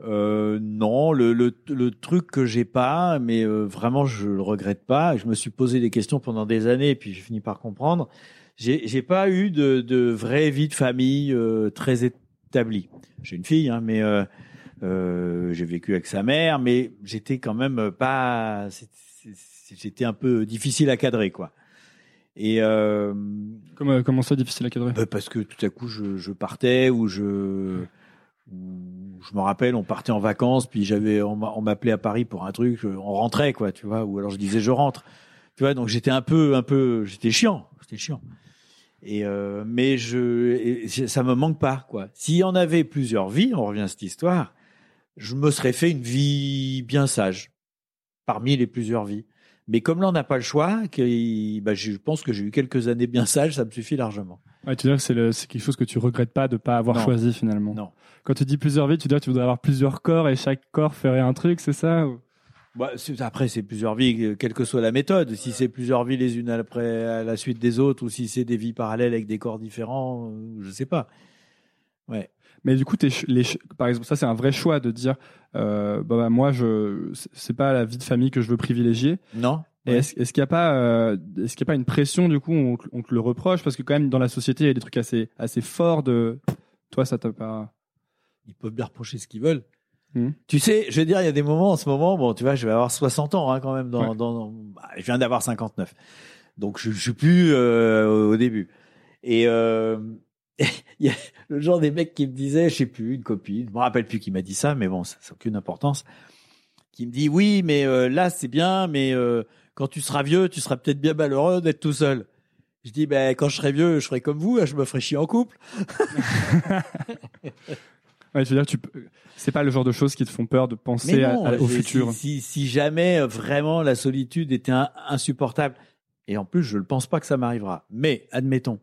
S1: Euh, non, le, truc que j'ai pas, mais euh, vraiment je le regrette pas. Je me suis posé des questions pendant des années, et puis j'ai fini par comprendre. J'ai, j'ai pas eu de, vraie vie de famille très établi. J'ai une fille, hein, mais j'ai vécu avec sa mère, mais j'étais quand même pas. C'était un peu difficile à cadrer, quoi. Et euh,
S2: comment, comment ça, difficile à cadrer?
S1: bah Parce que tout à coup, je, je partais ou je. Ou je me rappelle, on partait en vacances, puis j'avais, on m'appelait à Paris pour un truc, on rentrait, quoi, tu vois, ou alors je disais je rentre, tu vois, donc j'étais un peu, un peu, j'étais chiant, j'étais chiant. Et euh, mais je, ça me manque pas quoi. S'il y en avait plusieurs vies, on revient à cette histoire, je me serais fait une vie bien sage parmi les plusieurs vies. Mais comme là on n'a pas le choix, que, bah, je pense que j'ai eu quelques années bien sages, ça me suffit largement.
S2: Ouais, tu veux dire que c'est quelque chose que tu regrettes pas de pas avoir choisi finalement.
S1: Non.
S2: Quand tu dis plusieurs vies, tu dire que tu voudrais avoir plusieurs corps et chaque corps ferait un truc, c'est ça
S1: bah, après, c'est plusieurs vies, euh, quelle que soit la méthode. Si c'est plusieurs vies les unes après à la suite des autres, ou si c'est des vies parallèles avec des corps différents, euh, je sais pas. Ouais.
S2: Mais du coup, les, par exemple, ça c'est un vrai choix de dire, euh, bah, bah, moi, je, c'est pas la vie de famille que je veux privilégier.
S1: Non.
S2: Est-ce est qu'il n'y a pas, euh, est-ce qu'il y a pas une pression du coup, on, on, te le reproche? Parce que quand même dans la société, il y a des trucs assez, assez forts de, toi, ça t'a pas.
S1: Ils peuvent bien reprocher ce qu'ils veulent. Hmm. Tu sais, je veux dire, il y a des moments en ce moment, bon, tu vois, je vais avoir 60 ans hein, quand même. Dans, dans, bah, je viens d'avoir 59, donc je, je suis plus euh, au début. Et euh, il y a le genre des mecs qui me disaient, je sais plus, une copine, je me rappelle plus qui m'a dit ça, mais bon, ça n'a aucune importance. Qui me dit, oui, mais euh, là c'est bien, mais euh, quand tu seras vieux, tu seras peut-être bien malheureux d'être tout seul. Je dis, ben quand je serai vieux, je serai comme vous, je me ferai chier en couple.
S2: Ouais, je veux dire, tu c'est pas le genre de choses qui te font peur de penser au futur.
S1: Si, si, jamais euh, vraiment la solitude était insupportable, et en plus je ne pense pas que ça m'arrivera, mais admettons,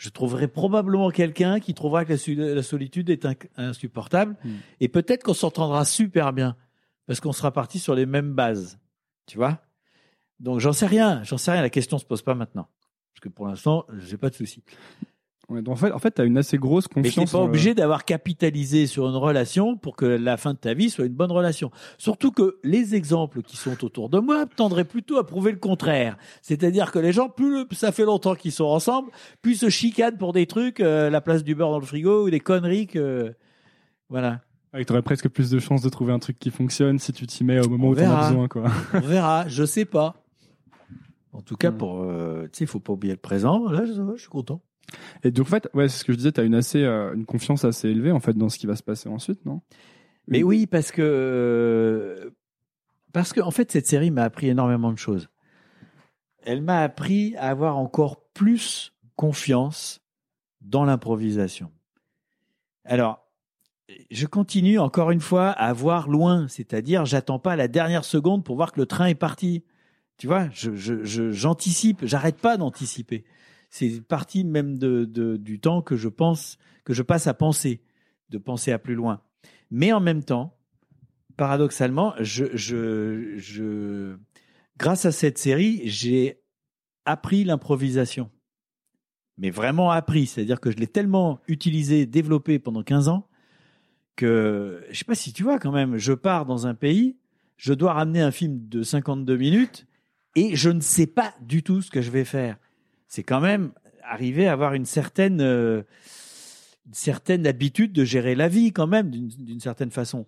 S1: je trouverai probablement quelqu'un qui trouvera que la, solitude est insupportable, hmm. et peut-être qu'on s'entendra super bien, parce qu'on sera parti sur les mêmes bases, tu vois? Donc j'en sais rien, j'en sais rien. La question se pose pas maintenant, parce que pour l'instant, j'ai pas de souci
S2: en fait, en fait, tu as une assez grosse confiance.
S1: Mais tu pas obligé d'avoir capitalisé sur une relation pour que la fin de ta vie soit une bonne relation. Surtout que les exemples qui sont autour de moi tendraient plutôt à prouver le contraire. C'est-à-dire que les gens, plus ça fait longtemps qu'ils sont ensemble, plus se chicanent pour des trucs, euh, la place du beurre dans le frigo ou des conneries que... Voilà.
S2: tu aurais presque plus de chances de trouver un truc qui fonctionne si tu t'y mets au moment où tu as besoin. Quoi.
S1: On verra, je sais pas. En tout cas, hmm. pour, euh, tu sais, il faut pas oublier le présent. Là, je, je suis content.
S2: Et donc, en fait, ouais, c'est ce que je disais, tu as une, assez, euh, une confiance assez élevée en fait, dans ce qui va se passer ensuite, non?
S1: Mais oui, parce que, parce que, en fait, cette série m'a appris énormément de choses. Elle m'a appris à avoir encore plus confiance dans l'improvisation. Alors, je continue encore une fois à voir loin, c'est-à-dire j'attends pas la dernière seconde pour voir que le train est parti. Tu vois, je, j'anticipe, j'arrête pas d'anticiper c'est partie même de, du temps que je pense, que je passe à penser, de penser à plus loin. Mais en même temps, paradoxalement, grâce à cette série, j'ai appris l'improvisation. Mais vraiment appris, c'est-à-dire que je l'ai tellement utilisé, développé pendant 15 ans que, je sais pas si tu vois quand même, je pars dans un pays, je dois ramener un film de 52 minutes et je ne sais pas du tout ce que je vais faire. C'est quand même arriver à avoir une certaine, euh, une certaine habitude de gérer la vie quand même, d'une d'une certaine façon.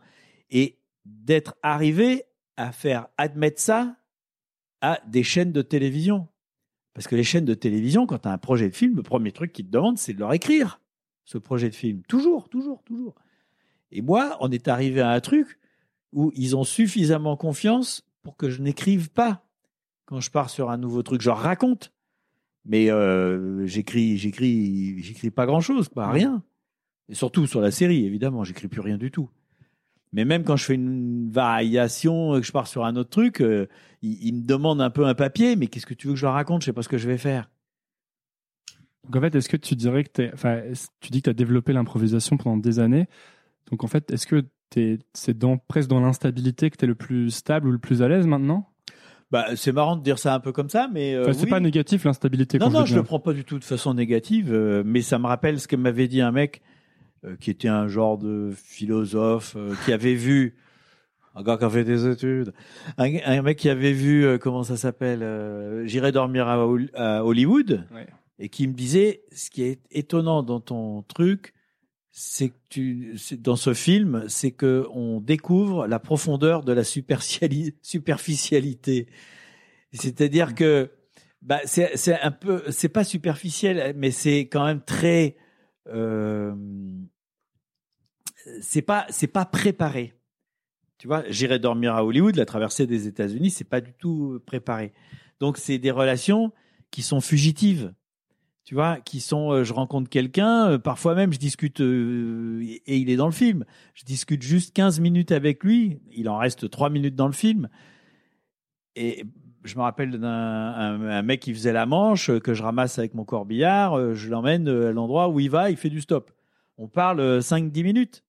S1: Et d'être arrivé à faire admettre ça à des chaînes de télévision. Parce que les chaînes de télévision, quand tu as un projet de film, le premier truc qu'ils te demandent, c'est de leur écrire ce projet de film. Toujours, toujours, toujours. Et moi, on est arrivé à un truc où ils ont suffisamment confiance pour que je n'écrive pas quand je pars sur un nouveau truc. Je leur raconte, mais euh, j'écris, j'écris, j'écris pas grand chose, pas rien. Et surtout sur la série, évidemment, j'écris plus rien du tout. Mais même quand je fais une variation, que je pars sur un autre truc, euh, ils, ils me demandent un peu un papier, mais qu'est-ce que tu veux que je leur raconte? Je sais pas ce que je vais faire.
S2: Donc en fait, est-ce que tu dirais que enfin, tu dis que tu as développé l'improvisation pendant des années. Donc en fait, est-ce que c'est dans, presque dans l'instabilité que tu es le plus stable ou le plus à l'aise maintenant?
S1: Bah, c'est marrant de dire ça un peu comme ça, mais euh,
S2: Enfin, C'est
S1: oui.
S2: pas négatif l'instabilité.
S1: Non, non, je le prends pas du tout de façon négative, euh, mais ça me rappelle ce que m'avait dit un mec euh, qui était un genre de philosophe euh, qui avait vu un gars qui a fait des études, un, un mec qui avait vu euh, comment ça s'appelle, euh, j'irai dormir à, à Hollywood,
S2: Ouais.
S1: et qui me disait ce qui est étonnant dans ton truc, c'est dans ce film, c'est que on découvre la profondeur de la superficiali- superficialité. C'est-à-dire que bah, c'est c'est un peu, c'est pas superficiel, mais c'est quand même très, euh, c'est pas c'est pas préparé. Tu vois, j'irai dormir à Hollywood, la traversée des États-Unis, c'est pas du tout préparé. Donc c'est des relations qui sont fugitives. Tu vois, qui sont, euh, je rencontre quelqu'un, euh, parfois même je discute, euh, et il est dans le film, je discute juste 15 minutes avec lui, il en reste 3 minutes dans le film, et je me rappelle d'un un, un mec qui faisait la manche, que je ramasse avec mon corbillard, je l'emmène à l'endroit où il va, il fait du stop. On parle euh, 5-10 minutes,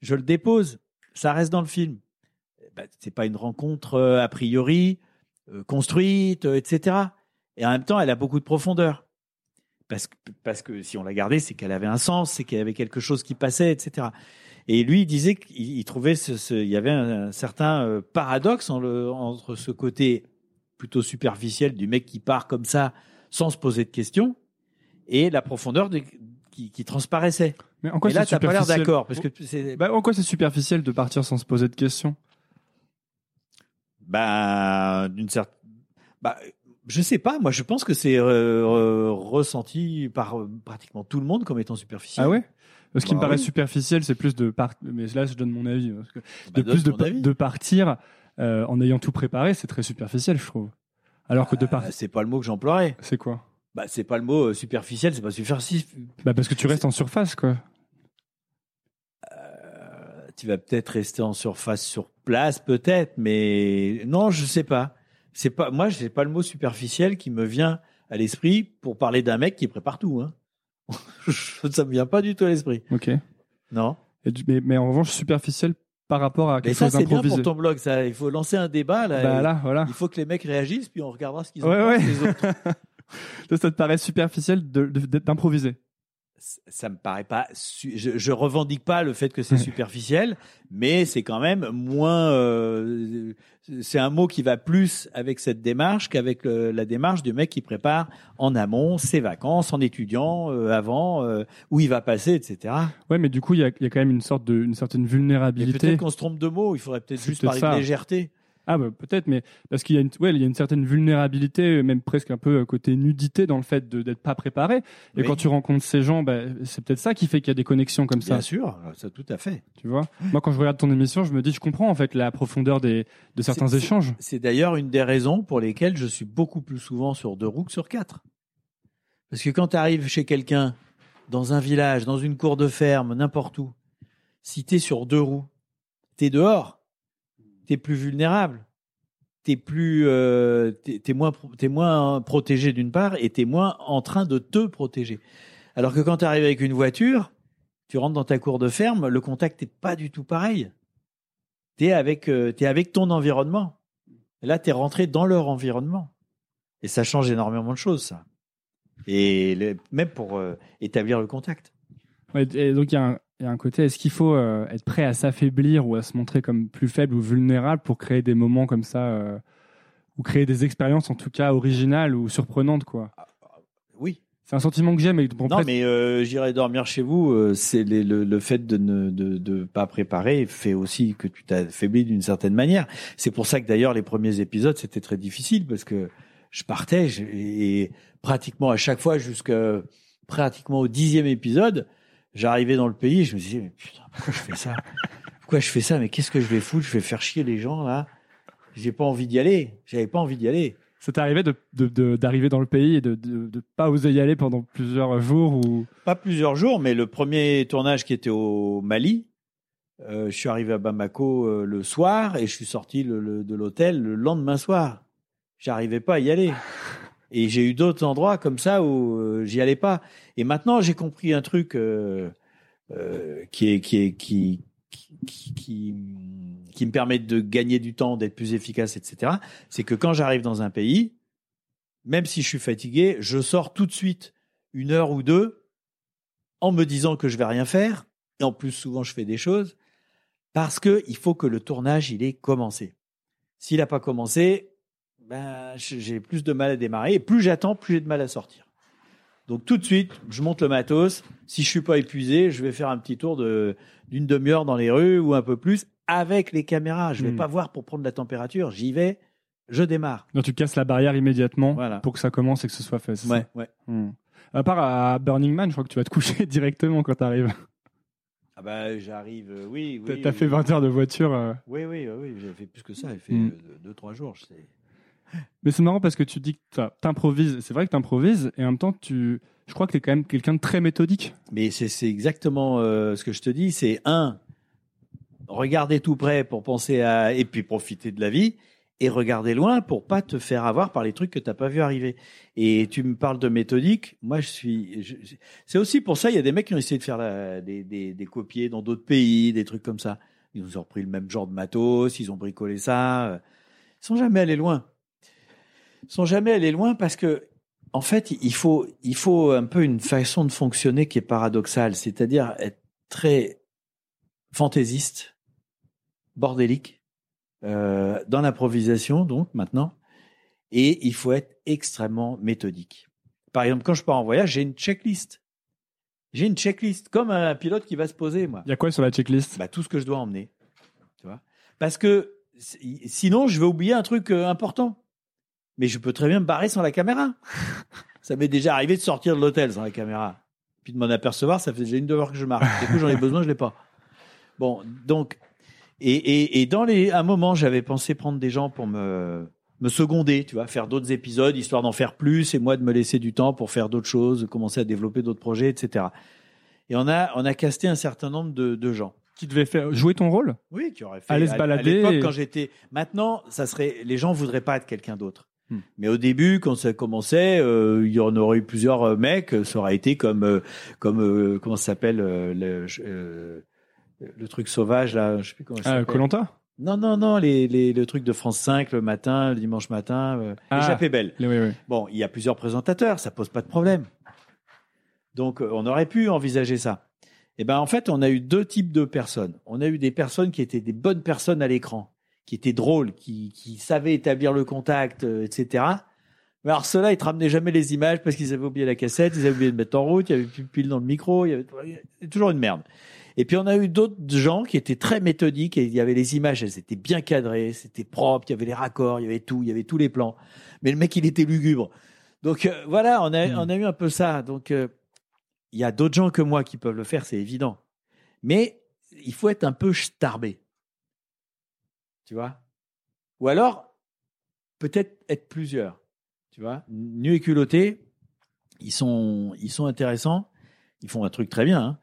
S1: je le dépose, ça reste dans le film. Ben, c'est pas une rencontre a priori construite, etc. Et en même temps, elle a beaucoup de profondeur. Parce que, parce que si on l'a gardée, c'est qu'elle avait un sens, c'est qu'il y avait quelque chose qui passait, etc. Et lui, il disait qu'il il trouvait ce, ce- il y avait un, un certain euh, paradoxe en le- entre ce côté plutôt superficiel du mec qui part comme ça sans se poser de questions et la profondeur des- qui, qui transparaissait.
S2: Mais en quoi
S1: et là,
S2: c'est
S1: t'as pas l'air d'accord parce que c'est
S2: Bah, en quoi c'est superficiel de partir sans se poser de questions?
S1: Bah d'une certaine bah je sais pas moi je pense que c'est euh, ressenti par euh, pratiquement tout le monde comme étant superficiel.
S2: Ah ouais? Ce qui
S1: Bah
S2: me paraît
S1: oui.
S2: superficiel, c'est plus de part... mais là je donne mon avis, parce que
S1: Bah,
S2: de plus de,
S1: ton avis.
S2: de partir euh, en ayant tout préparé, c'est très superficiel, je trouve. Alors que de
S1: Euh,
S2: partir,
S1: c'est pas le mot que j'emploierais.
S2: c'est quoi?
S1: Bah c'est pas le mot superficiel, c'est pas superficiel.
S2: Bah parce que tu restes en surface, quoi.
S1: Tu vas peut-être rester en surface sur place, peut-être, mais non, je sais pas. C'est pas moi, c'est pas le mot superficiel qui me vient à l'esprit pour parler d'un mec qui prépare tout. Hein. Ça me vient pas du tout à l'esprit.
S2: Ok.
S1: Non.
S2: Et du- mais, mais en revanche, superficiel par rapport à
S1: Mais
S2: quelque
S1: ça,
S2: chose
S1: c'est bien pour ton blog. Ça, il faut lancer un débat là.
S2: Bah là, voilà.
S1: Il faut que les mecs réagissent, puis on regardera ce qu'ils en
S2: Ouais,
S1: les autres.
S2: Ça, ça te paraît superficiel d'improviser.
S1: Ça me paraît pas. Je, je revendique pas le fait que c'est superficiel, mais c'est quand même moins. euh, c'est un mot qui va plus avec cette démarche qu'avec la démarche du mec qui prépare en amont ses vacances, en étudiant euh, avant euh, où il va passer, etc.
S2: Ouais, mais du coup, il y a, il y a quand même une sorte de, une certaine vulnérabilité.
S1: peut-être qu'on se trompe de mots. Il faudrait peut-être juste parler
S2: ça.
S1: de légèreté.
S2: Ah bah peut-être, mais parce qu'il y a une, ouais, il y a une certaine vulnérabilité, même presque un peu euh, côté nudité dans le fait de d'être pas préparé. Et
S1: Oui.
S2: quand tu rencontres ces gens, bah, c'est peut-être ça qui fait qu'il y a des connexions comme ça.
S1: Bien sûr, ça tout à fait.
S2: Tu vois? Moi, quand je regarde ton émission, je me dis, je comprends en fait la profondeur des, de certains échanges.
S1: C'est d'ailleurs une des raisons pour lesquelles je suis beaucoup plus souvent sur deux roues que sur quatre. Parce que quand tu arrives chez quelqu'un, dans un village, dans une cour de ferme, n'importe où, si tu es sur deux roues, tu es dehors, tu plus vulnérable, tu es, plus, euh, moins, moins protégé d'une part et tu es moins en train de te protéger. Alors que quand tu arrives avec une voiture, tu rentres dans ta cour de ferme, le contact n'est pas du tout pareil. Tu es, avec, euh, avec ton environnement. Là, tu es rentré dans leur environnement. Et ça change énormément de choses, ça. Et même pour euh, établir le contact.
S2: Ouais, donc il y a un, il y a un côté, est-ce qu'il faut euh, être prêt à s'affaiblir ou à se montrer comme plus faible ou vulnérable pour créer des moments comme ça euh, ou créer des expériences en tout cas originales ou surprenantes quoi?
S1: Oui.
S2: C'est un sentiment que j'aime. bon,
S1: Non,
S2: presque-
S1: mais euh, j'irai dormir chez vous. euh, c'est le, le fait de ne de, de pas préparer fait aussi que tu t'affaiblis d'une certaine manière. C'est pour ça que d'ailleurs les premiers épisodes c'était très difficile parce que je partais je- et pratiquement à chaque fois jusqu'à pratiquement au dixième épisode, j'arrivais dans le pays, je me disais mais putain pourquoi je fais ça? Pourquoi je fais ça? Mais qu'est-ce que je vais foutre? Je vais faire chier les gens là. J'ai pas envie d'y aller. J'avais pas envie d'y aller.
S2: ça t'est arrivé d'arriver dans le pays et de, de pas oser y aller pendant plusieurs jours ou?
S1: Pas plusieurs jours, mais le premier tournage qui était au Mali, euh, je suis arrivé à Bamako euh, le soir et je suis sorti le- le- de l'hôtel le lendemain soir. J'arrivais pas à y aller. Et j'ai eu d'autres endroits comme ça où euh, j'y allais pas. Et maintenant, j'ai compris un truc qui me permet de gagner du temps, d'être plus efficace, etc. C'est que quand j'arrive dans un pays, même si je suis fatigué, je sors tout de suite une heure ou deux en me disant que je vais rien faire. Et en plus, souvent, je fais des choses parce que il faut que le tournage il ait commencé. S'il n'a pas commencé, ben j'ai plus de mal à démarrer. Et plus j'attends, plus j'ai de mal à sortir. Donc tout de suite, je monte le matos. Si je suis pas épuisé, je vais faire un petit tour de d'une demi-heure dans les rues ou un peu plus avec les caméras. Je vais
S2: Hmm.
S1: pas voir pour prendre la température. J'y vais, je démarre.
S2: non, tu casses la barrière immédiatement
S1: Voilà.
S2: pour que ça commence et que ce soit fait. c'est ça?
S1: Ouais, ouais.
S2: Hmm. À part à Burning Man, je crois que tu vas te coucher directement quand tu arrives.
S1: Ah bah j'arrive, euh, oui, oui.
S2: t'as
S1: oui.
S2: fait 20 heures de voiture. euh.
S1: Oui, oui, oui, oui, j'ai fait plus que ça. J'ai fait
S2: Mm.
S1: euh, deux, trois jours. je sais.
S2: Mais c'est marrant parce que tu dis que t'improvises. C'est vrai que t'improvises et en même temps, tu, je crois que t'es quand même quelqu'un de très méthodique.
S1: Mais c'est exactement euh, ce que je te dis. C'est un, regarder tout près pour penser à et puis profiter de la vie et regarder loin pour pas te faire avoir par les trucs que t'as pas vu arriver. Et tu me parles de méthodique. Moi, je suis. c'est aussi pour ça il y a des mecs qui ont essayé de faire des, copiers dans d'autres pays, des trucs comme ça. Ils ont repris le même genre de matos, ils ont bricolé ça. euh, Ils sont jamais allés loin. Sont jamais allés loin parce que en fait, il faut, il faut un peu une façon de fonctionner qui est paradoxale, c'est-à-dire être très fantaisiste, bordélique, euh, dans l'improvisation, donc maintenant, et il faut être extrêmement méthodique. Par exemple, quand je pars en voyage, j'ai une checklist. J'ai une checklist, comme un pilote qui va se poser, moi
S2: Il y a quoi sur la checklist?
S1: Bah, tout ce que je dois emmener. Tu vois Parce que si- sinon, je vais oublier un truc euh, important. Mais je peux très bien me barrer sans la caméra. ça m'est déjà arrivé de sortir de l'hôtel sans la caméra. Puis de m'en apercevoir, ça fait déjà une demi-heure que je marche. Du coup, j'en ai besoin, je l'ai pas. Bon, donc, et, et, et dans les, un moment, j'avais pensé prendre des gens pour me, me seconder, tu vois, faire d'autres épisodes, histoire d'en faire plus, et moi de me laisser du temps pour faire d'autres choses, commencer à développer d'autres projets, etc. Et on a, on a casté un certain nombre de, de gens.
S2: Qui devait faire jouer ton rôle?
S1: Oui, qui aurait fait.
S2: Aller se
S1: à- À
S2: balader
S1: l'époque,
S2: et-
S1: quand j'étais. Maintenant, ça serait. Les gens voudraient pas être quelqu'un d'autre.
S2: Hmm.
S1: Mais au début, quand ça commençait, euh, il y en aurait eu plusieurs euh, mecs. Ça aurait été comme, euh, comme comment ça s'appelle le, le truc sauvage là. Je sais plus comment ça
S2: Ah. Colanta
S1: Non, non, non, les, les, le truc de France 5 le matin, le dimanche matin. Euh,
S2: Ah.
S1: Échappée belle.
S2: Oui, oui.
S1: Bon, il y a plusieurs présentateurs, ça pose pas de problème. Donc, on aurait pu envisager ça. Eh ben, en fait, on a eu deux types de personnes. On a eu des personnes qui étaient des bonnes personnes à l'écran, qui étaient drôles, qui, qui savaient établir le contact, euh, etc. Mais alors, ceux-là, ils te ramenaient jamais les images parce qu'ils avaient oublié la cassette, ils avaient oublié de mettre en route, il y avait plus de pile dans le micro, il y avait toujours une merde. Et puis, on a eu d'autres gens qui étaient très méthodiques et il y avait les images, elles étaient bien cadrées, c'était propre, il y avait les raccords, il y avait tout, il y avait tous les plans. Mais le mec, il était lugubre. Donc, euh, voilà, on a,
S2: Hmm.
S1: on a eu un peu ça. Donc, euh, il y a d'autres gens que moi qui peuvent le faire, c'est évident. Mais il faut être un peu starbé. Tu vois? Ou alors, peut-être être plusieurs. Tu vois? Nu et culotté, ils sont, ils sont intéressants. Ils font un truc très bien. hein.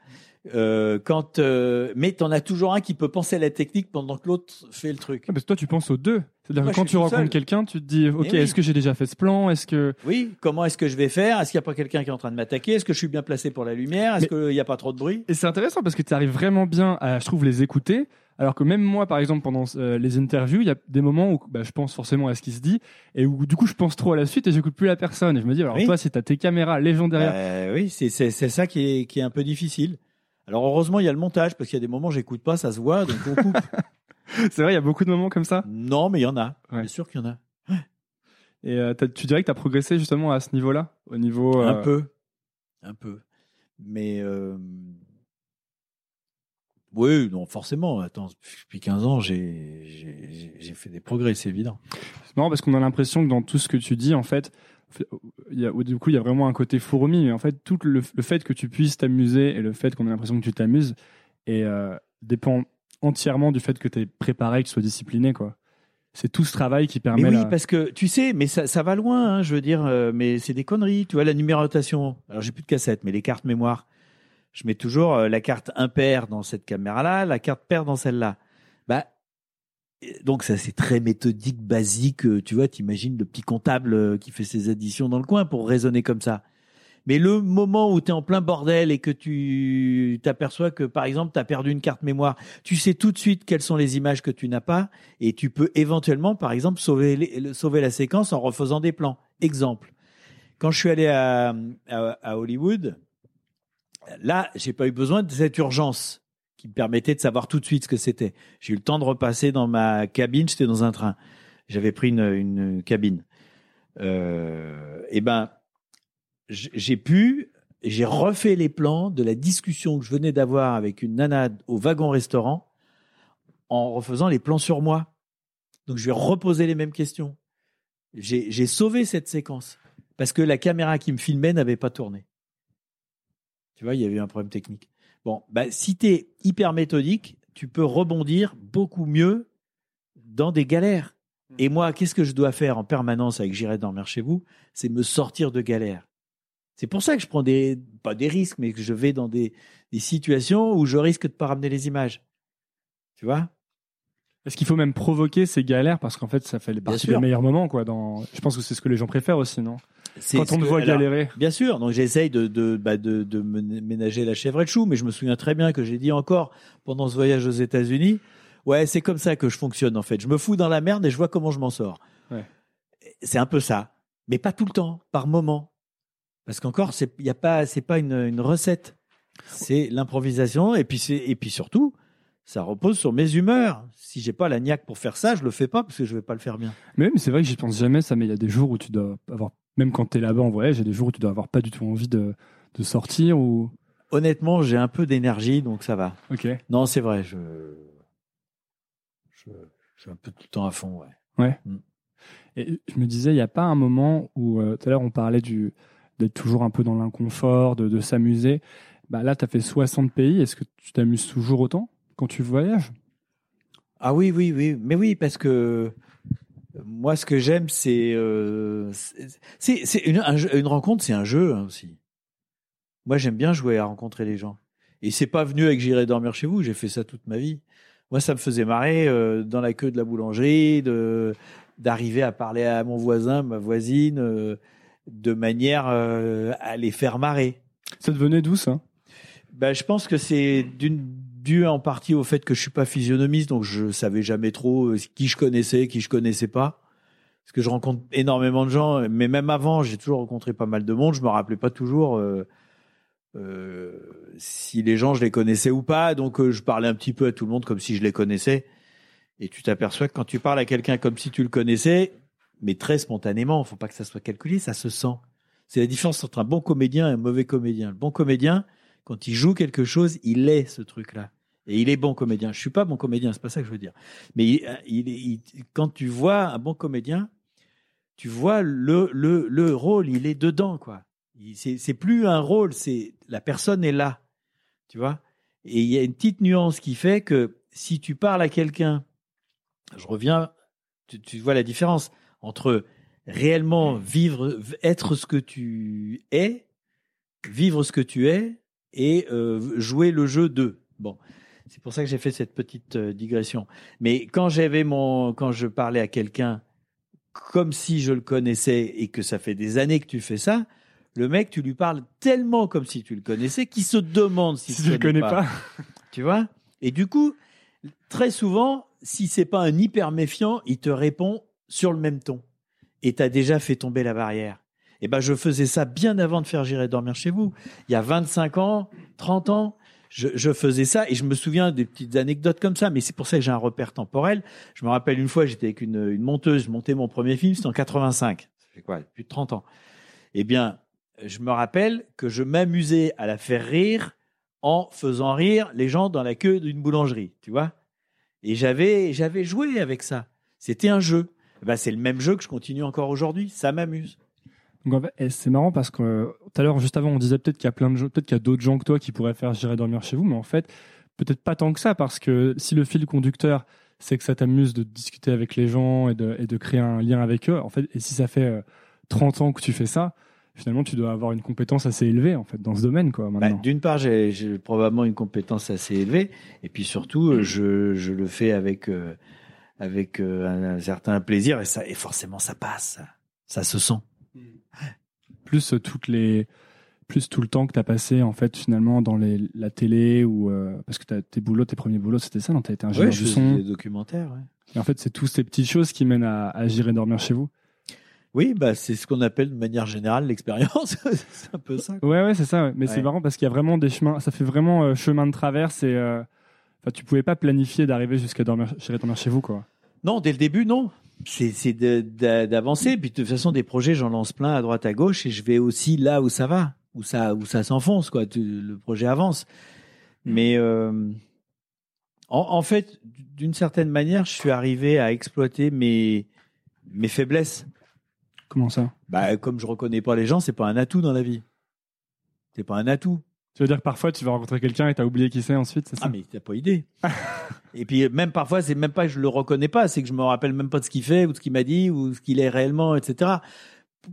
S1: Euh, quand, euh, mais tu en as toujours un qui peut penser à la technique pendant que l'autre fait le truc.
S2: Ah, parce que toi, tu penses aux deux. C'est-à-dire
S1: Moi,
S2: que quand tu rencontres quelqu'un, tu te dis, ok,
S1: oui.
S2: est-ce que j'ai déjà fait ce plan? Est-ce que
S1: Oui, comment est-ce que je vais faire? Est-ce qu'il n'y a pas quelqu'un qui est en train de m'attaquer? Est-ce que je suis bien placé pour la lumière? Est-ce qu'il n'y a pas trop de bruit?
S2: Et c'est intéressant parce que tu arrives vraiment bien à, je trouve, les écouter. Alors que même moi, par exemple, pendant euh, les interviews, il y a des moments où bah, je pense forcément à ce qui se dit et où du coup je pense trop à la suite et j'écoute plus la personne. Et je me dis, alors
S1: Oui.
S2: toi, c'est t'as tes caméras légendaires.
S1: Euh, oui, c'est c'est c'est ça qui est qui est un peu difficile. Alors heureusement, il y a le montage parce qu'il y a des moments j'écoute pas, ça se voit, donc on coupe.
S2: C'est vrai, il y a beaucoup de moments comme ça?
S1: non, mais il y en a.
S2: Ouais.
S1: Bien sûr qu'il y en a.
S2: Et euh, tu dirais que tu as progressé justement à ce niveau-là, au niveau. euh,
S1: Un peu, un peu. Mais euh, oui, non, forcément. Attends, depuis 15 ans, j'ai fait des progrès, c'est évident.
S2: Marrant parce qu'on a l'impression que dans tout ce que tu dis, en fait, il y a, du coup, il y a vraiment un côté fourmi, mais en fait, tout le, le fait que tu puisses t'amuser et le fait qu'on ait l'impression que tu t'amuses et, euh, dépend entièrement du fait que tu es préparé, que tu sois discipliné, quoi. C'est tout ce travail qui permet.
S1: Mais oui,
S2: la-
S1: parce que tu sais, mais ça, ça va loin, hein, je veux dire, euh, mais c'est des conneries. Tu vois, la numérotation. Alors, j'ai plus de cassette, mais les cartes mémoire, je mets toujours euh, la carte impair dans cette caméra-là, la carte paire dans celle-là. Donc ça, c'est très méthodique, basique. euh, Tu vois, t'imagines le petit comptable euh, qui fait ses additions dans le coin pour raisonner comme ça. Mais le moment où tu es en plein bordel et que tu t'aperçois que, par exemple, tu as perdu une carte mémoire, tu sais tout de suite quelles sont les images que tu n'as pas et tu peux éventuellement, par exemple, sauver, sauver la séquence en refaisant des plans. Exemple, quand je suis allé à, à, à Hollywood, là, j'ai pas eu besoin de cette urgence qui me permettait de savoir tout de suite ce que c'était. J'ai eu le temps de repasser dans ma cabine, j'étais dans un train. J'avais pris une, cabine. Euh, et ben, j- j'ai pu, j'ai refait les plans de la discussion que je venais d'avoir avec une nana au wagon-restaurant en refaisant les plans sur moi. Donc, je vais reposer les mêmes questions. J'ai sauvé cette séquence parce que la caméra qui me filmait n'avait pas tourné. Tu vois, il y avait un problème technique. Bon, bah, si tu es hyper méthodique, tu peux rebondir beaucoup mieux dans des galères. Et moi, qu'est-ce que je dois faire en permanence avec J'irai dormir chez vous? C'est me sortir de galères. C'est pour ça que je prends des, pas des risques, mais que je vais dans des, des situations où je risque de pas ramener les images. Tu vois?
S2: Est-ce qu'il faut même provoquer ces galères? Parce qu'en fait, ça fait partie des meilleurs moments, quoi. Dans... Je pense que c'est ce que les gens préfèrent aussi, non? Quand on te
S1: que-
S2: voit
S1: alors,
S2: galérer.
S1: Bien sûr, donc j'essaye de, de, bah, de, de me ménager la chèvre et le chou, mais je me souviens très bien que j'ai dit encore pendant ce voyage aux États-Unis, ouais, c'est comme ça que je fonctionne en fait. Je me fous dans la merde et je vois comment je m'en sors.
S2: Ouais.
S1: C'est un peu ça, mais pas tout le temps, par moment. Parce qu'encore, c'est y a pas, c'est pas une, une recette, c'est l'improvisation et puis c'est et puis surtout, ça repose sur mes humeurs. Si j'ai pas la niaque pour faire ça, je le fais pas parce que je vais pas le faire bien.
S2: Mais, mais c'est vrai que j'y pense jamais, ça, mais il y a des jours où tu dois avoir, même quand tu es là-bas en voyage, il y a des jours où tu dois avoir pas du tout envie de, de sortir ou?
S1: Honnêtement, j'ai un peu d'énergie, donc ça va.
S2: Ok.
S1: Non, c'est vrai, je, je, je suis un peu tout le temps à fond, ouais.
S2: Et je me disais, il n'y a pas un moment où, euh, tout à l'heure, on parlait du, d'être toujours un peu dans l'inconfort, de, de s'amuser. Bah, là, tu as fait 60 pays. Est-ce que tu t'amuses toujours autant quand tu voyages?
S1: Ah oui, oui, oui, mais oui, parce que moi, ce que j'aime, c'est, euh, c'est, une, un jeu- une rencontre, c'est un jeu hein, aussi. Moi, j'aime bien jouer à rencontrer les gens. Et c'est pas venu avec j'irai dormir chez vous. J'ai fait ça toute ma vie. Moi, ça me faisait marrer euh, dans la queue de la boulangerie, de d'arriver à parler à mon voisin, ma voisine, euh, de manière à les faire marrer.
S2: Ça devenait d'où ça
S1: Ben, je pense que c'est d'une dû en partie au fait que je suis pas physionomiste, donc je savais jamais trop euh, qui je connaissais, qui je connaissais pas. Parce que je rencontre énormément de gens, mais même avant, j'ai toujours rencontré pas mal de monde. Je me rappelais pas toujours euh, euh, si les gens je les connaissais ou pas, donc je parlais un petit peu à tout le monde comme si je les connaissais. Et tu t'aperçois que quand tu parles à quelqu'un comme si tu le connaissais, mais très spontanément, faut pas que ça soit calculé, ça se sent. C'est la différence entre un bon comédien et un mauvais comédien. Le bon comédien, quand il joue quelque chose, il est ce truc-là. Et il est bon comédien. Je suis pas bon comédien, c'est pas ça que je veux dire. Mais il- quand tu vois un bon comédien, tu vois le, le, le rôle, il est dedans, quoi. C'est plus un rôle, c'est la personne est là, tu vois? Et il y a une petite nuance qui fait que si tu parles à quelqu'un, je reviens, tu, tu vois la différence entre réellement vivre, être ce que tu es, vivre ce que tu es et euh, jouer le jeu de. Bon, c'est pour ça que j'ai fait cette petite euh, digression. Mais quand j'avais mon, quand je parlais à quelqu'un comme si je le connaissais et que ça fait des années que tu fais ça, le mec, tu lui parles tellement comme si tu le connaissais qu'il se demande si,
S2: Si
S1: tu
S2: tu le connais pas.
S1: tu vois? Et du coup, très souvent, si c'est pas un hyper méfiant, il te répond sur le même ton. Et tu as déjà fait tomber la barrière. Et ben, je faisais ça bien avant de faire J'irai dormir chez vous. Il y a 25 ans, 30 ans, je, faisais ça et je me souviens des petites anecdotes comme ça, mais c'est pour ça que j'ai un repère temporel. Je me rappelle une fois, j'étais avec une, une monteuse, je montais mon premier film, c'était en 85. Ça fait quoi Plus de 30 ans. Eh bien, je me rappelle que je m'amusais à la faire rire en faisant rire les gens dans la queue d'une boulangerie, tu vois. Et j'avais, j'avais joué avec ça. C'était un jeu. Eh ben, c'est le même jeu que je continue encore aujourd'hui. Ça m'amuse.
S2: Donc, en fait, c'est marrant parce que euh, tout à l'heure, juste avant, on disait peut-être qu'il y a plein de gens, peut-être qu'il y a d'autres gens que toi qui pourraient faire J'irai dormir chez vous, mais en fait, peut-être pas tant que ça parce que si le fil conducteur, c'est que ça t'amuse de discuter avec les gens et de, et de créer un lien avec eux, en fait, et si ça fait euh, 30 ans que tu fais ça, finalement, tu dois avoir une compétence assez élevée, en fait, dans ce domaine, quoi,
S1: Bah. D'une part, j'ai probablement une compétence assez élevée, et puis surtout, euh, je, je le fais avec euh, avec euh, un, un certain plaisir, et ça et forcément ça passe, ça se sent.
S2: Plus toutes les plus tout le temps que tu as passé en fait finalement dans les, la télé ou euh, parce que tes boulots tes premiers boulots c'était ça non? T'as été ingénieur
S1: Ouais,
S2: du son
S1: des documentaires. ouais.
S2: et en fait c'est toutes ces petites choses qui mènent à, à J'irai dormir chez vous
S1: Oui, bah c'est ce qu'on appelle de manière générale l'expérience. c'est un peu ça. quoi.
S2: ouais ouais c'est ça ouais. mais c'est marrant parce qu'il y a vraiment des chemins ça fait vraiment euh, chemin de traverse et euh, tu pouvais pas planifier d'arriver jusqu'à dormir J'irai dormir chez vous quoi
S1: Non, dès le début, non. C'est d'avancer. Puis de toute façon, des projets, j'en lance plein à droite à gauche, et je vais aussi là où ça va, où ça où ça s'enfonce, quoi. Le projet avance. Mais euh, en, en fait, d'une certaine manière, je suis arrivé à exploiter mes mes faiblesses.
S2: comment ça?
S1: Bah, comme je reconnais pas les gens, c'est pas un atout dans la vie. C'est pas un atout.
S2: Tu veux dire que parfois tu vas rencontrer quelqu'un et t'as oublié qui c'est ensuite c'est ça?
S1: Ah mais t'as pas idée. et puis même parfois c'est même pas que je le reconnais pas, c'est que je me rappelle même pas de ce qu'il fait ou de ce qu'il m'a dit ou ce qu'il est réellement, etc.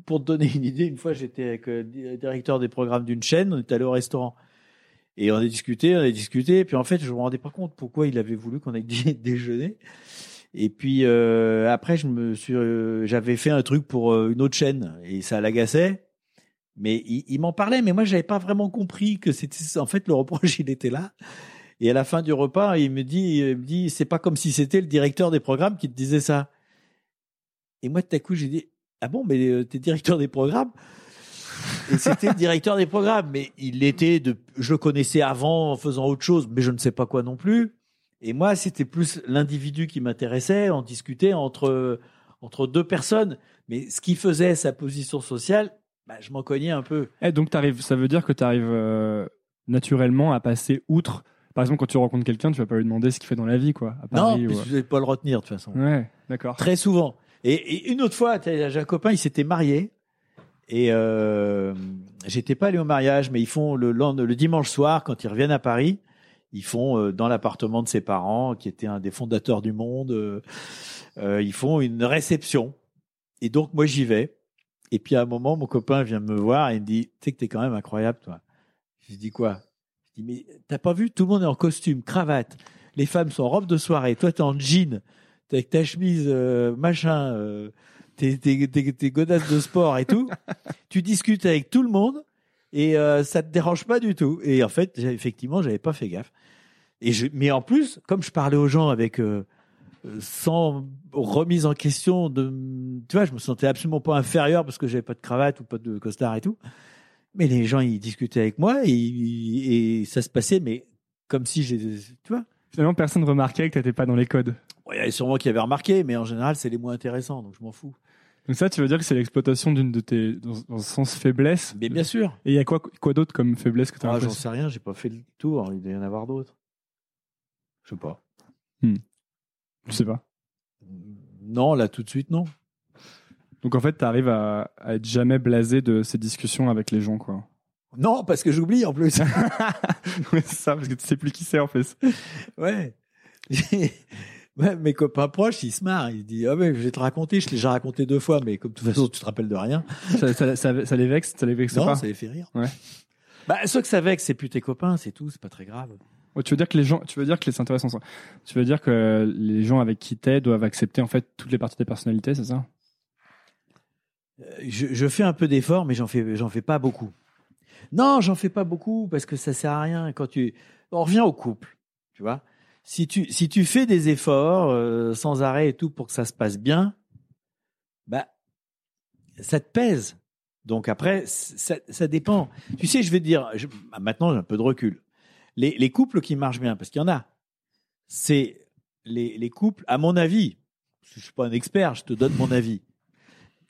S1: Pour te donner une idée, une fois j'étais avec euh, le directeur des programmes d'une chaîne, on est allé au restaurant et on a discuté, on a discuté, et puis en fait je me rendais pas compte pourquoi il avait voulu qu'on aille dî- déjeuner. Et puis euh, après je me suis, euh, j'avais fait un truc pour euh, une autre chaîne et ça l'agaçait. Mais il, il m'en parlait, mais moi j'avais pas vraiment compris que c'était en fait le reproche il était là. Et à la fin du repas, il me dit, il me dit, c'est pas comme si c'était le directeur des programmes qui te disait ça. Et moi, tout à coup, j'ai dit, ah bon, mais euh, t'es directeur des programmes? Et c'était le directeur des programmes, mais il l'était de, je le connaissais avant en faisant autre chose, mais je ne sais pas quoi non plus. Et moi, c'était plus l'individu qui m'intéressait. On discutait entre entre deux personnes, mais ce qui faisait sa position sociale, bah, je m'en cognais un peu.
S2: Eh, donc ça veut dire que tu arrives naturellement à passer outre. Par exemple, quand tu rencontres quelqu'un, tu vas pas lui demander ce qu'il fait dans la vie, quoi. À Paris,
S1: non,
S2: ou-
S1: que je vais pas le retenir de toute façon.
S2: Ouais, d'accord.
S1: Très souvent. Et, et une autre fois, j'ai un copain, il s'était marié. Et euh, j'étais pas allé au mariage, mais ils font le, le dimanche soir, quand ils reviennent à Paris, ils font euh, dans l'appartement de ses parents, qui était un des fondateurs du monde, euh, euh, ils font une réception. Et donc moi j'y vais. Et puis à un moment, mon copain vient me voir et me dit, tu sais que t'es quand même incroyable, toi. Je dis quoi? Je dis mais t'as pas vu Tout le monde est en costume, cravate. Les femmes sont en robe de soirée. Toi t'es en jean, t'es avec ta chemise euh, machin, euh, tes, tes, tes, tes godasses de sport et tout. tu discutes avec tout le monde et euh, ça te dérange pas du tout. Et en fait, effectivement, j'avais pas fait gaffe. Et mais en plus, comme je parlais aux gens avec euh, sans remise en question de, tu vois, je me sentais absolument pas inférieur parce que j'avais pas de cravate ou pas de costard et tout. Mais les gens, ils discutaient avec moi et, et ça se passait, mais comme si j'ai, tu vois.
S2: Finalement, personne remarquait que t'étais pas dans les codes.
S1: Bon, Il y avait sûrement qui avaient remarqué, mais en général, c'est les moins intéressants, donc je m'en fous.
S2: Donc ça, tu veux dire que c'est l'exploitation d'une de tes, dans, dans le sens faiblesse?
S1: Mais bien sûr.
S2: Et il y a quoi, quoi d'autre comme faiblesse que tu as
S1: Ah, j'en sais rien, j'ai pas fait le tour. Il doit y en avoir d'autres. Je sais pas.
S2: Je sais pas.
S1: Non, là tout de suite, non.
S2: Donc en fait, tu arrives à, à être jamais blasé de ces discussions avec les gens, quoi.
S1: Non, parce que j'oublie en plus.
S2: C'est ça, parce que tu sais plus qui c'est en fait.
S1: ouais. Ouais, mes copains proches, ils se marrent. Ils disent Ah, mais je vais te raconter. Je l'ai déjà raconté deux fois, mais comme de toute façon, tu te rappelles de rien.
S2: ça, ça, ça- ça les vexe, ça les vexe
S1: non,
S2: pas.
S1: ça les fait rire.
S2: Ouais.
S1: Bah, ceux que ça vexe, c'est plus tes copains, c'est tout, c'est pas très grave.
S2: Ouais, tu veux dire que les gens, tu veux dire que c'est. Tu veux dire que les gens avec qui t'es doivent accepter en fait toutes les parties de ta personnalité, c'est ça?
S1: Euh, Je, fais un peu d'efforts, mais j'en fais, j'en fais pas beaucoup. Non, j'en fais pas beaucoup parce que ça sert à rien. Quand tu, on revient au couple, tu vois. Si tu, si tu fais des efforts euh, sans arrêt et tout pour que ça se passe bien, bah, ça te pèse. Donc après, ça, dépend. Tu sais, je vais te dire, je- maintenant j'ai un peu de recul. Les, les couples qui marchent bien, parce qu'il y en a, c'est les, les couples, à mon avis, je suis pas un expert, je te donne mon avis.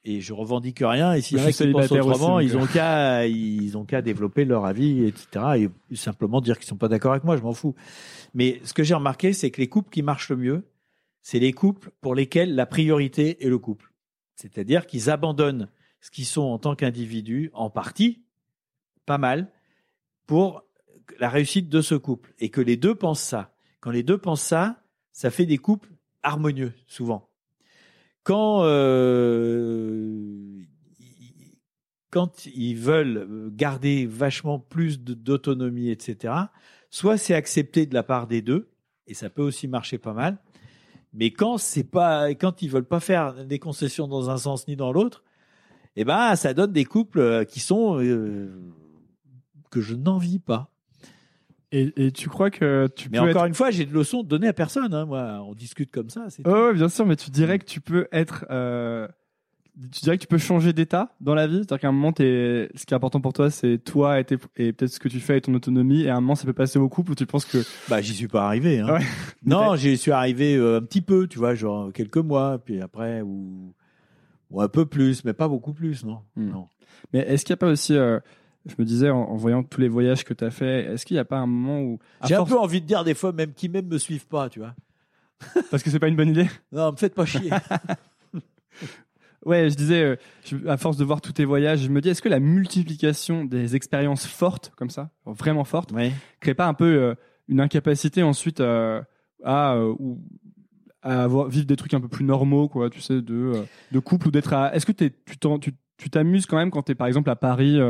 S1: Et je revendique rien. Et s'il y en a qui pensent autrement,
S2: aussi,
S1: ils ont qu'à, ils ont qu'à développer leur avis, etc. Et simplement dire qu'ils sont pas d'accord avec moi, je m'en fous. Mais ce que j'ai remarqué, c'est que les couples qui marchent le mieux, c'est les couples pour lesquels la priorité est le couple. C'est-à-dire qu'ils abandonnent ce qu'ils sont en tant qu'individus, en partie, pas mal, pour la réussite de ce couple. Et que les deux pensent ça. Quand les deux pensent ça, ça fait des couples harmonieux, souvent. Quand, euh, ils- veulent garder vachement plus d'autonomie, etc., soit c'est accepté de la part des deux, et ça peut aussi marcher pas mal, mais quand c'est pas, quand ils veulent pas faire des concessions dans un sens ni dans l'autre, eh ben, ça donne des couples euh, qui sont euh, que je n'envie pas.
S2: Et, et tu crois que tu
S1: Mais
S2: peux
S1: encore
S2: être...
S1: une fois, j'ai de leçons données à personne. Hein, moi, on discute comme ça. C'est
S2: ouais, bien sûr, mais tu dirais que tu peux être... euh, Tu dirais que tu peux changer d'état dans la vie? C'est-à-dire qu'à un moment, t'es- ce qui est important pour toi, c'est toi et, tes- et peut-être ce que tu fais et ton autonomie, et à un moment, ça peut passer au couple où tu penses que...
S1: Bah, j'y suis pas arrivé. Hein.
S2: Ouais.
S1: Non, j'y suis arrivé euh, un petit peu, tu vois, genre quelques mois, puis après ou ou un peu plus, mais pas beaucoup plus, non.
S2: Hmm.
S1: Non.
S2: Mais est-ce qu'il n'y a pas aussi... euh, Je me disais, en, en voyant tous les voyages que tu as fait, est-ce qu'il n'y a pas un moment où...
S1: J'ai un peu envie de dire des fois même qui même me suivent pas, tu vois.
S2: Parce que c'est pas une bonne idée?
S1: Non, me faites pas chier.
S2: Ouais, je disais, euh, je- à force de voir tous tes voyages, je me dis, est-ce que la multiplication des expériences fortes, comme ça, vraiment fortes,
S1: ouais.
S2: crée pas un peu euh, une incapacité ensuite euh, à, euh, ou- à avoir, vivre des trucs un peu plus normaux, quoi, tu sais, de, de couple ou d'être à. Est-ce que tu tu tu t'amuses quand même quand t'es par exemple à Paris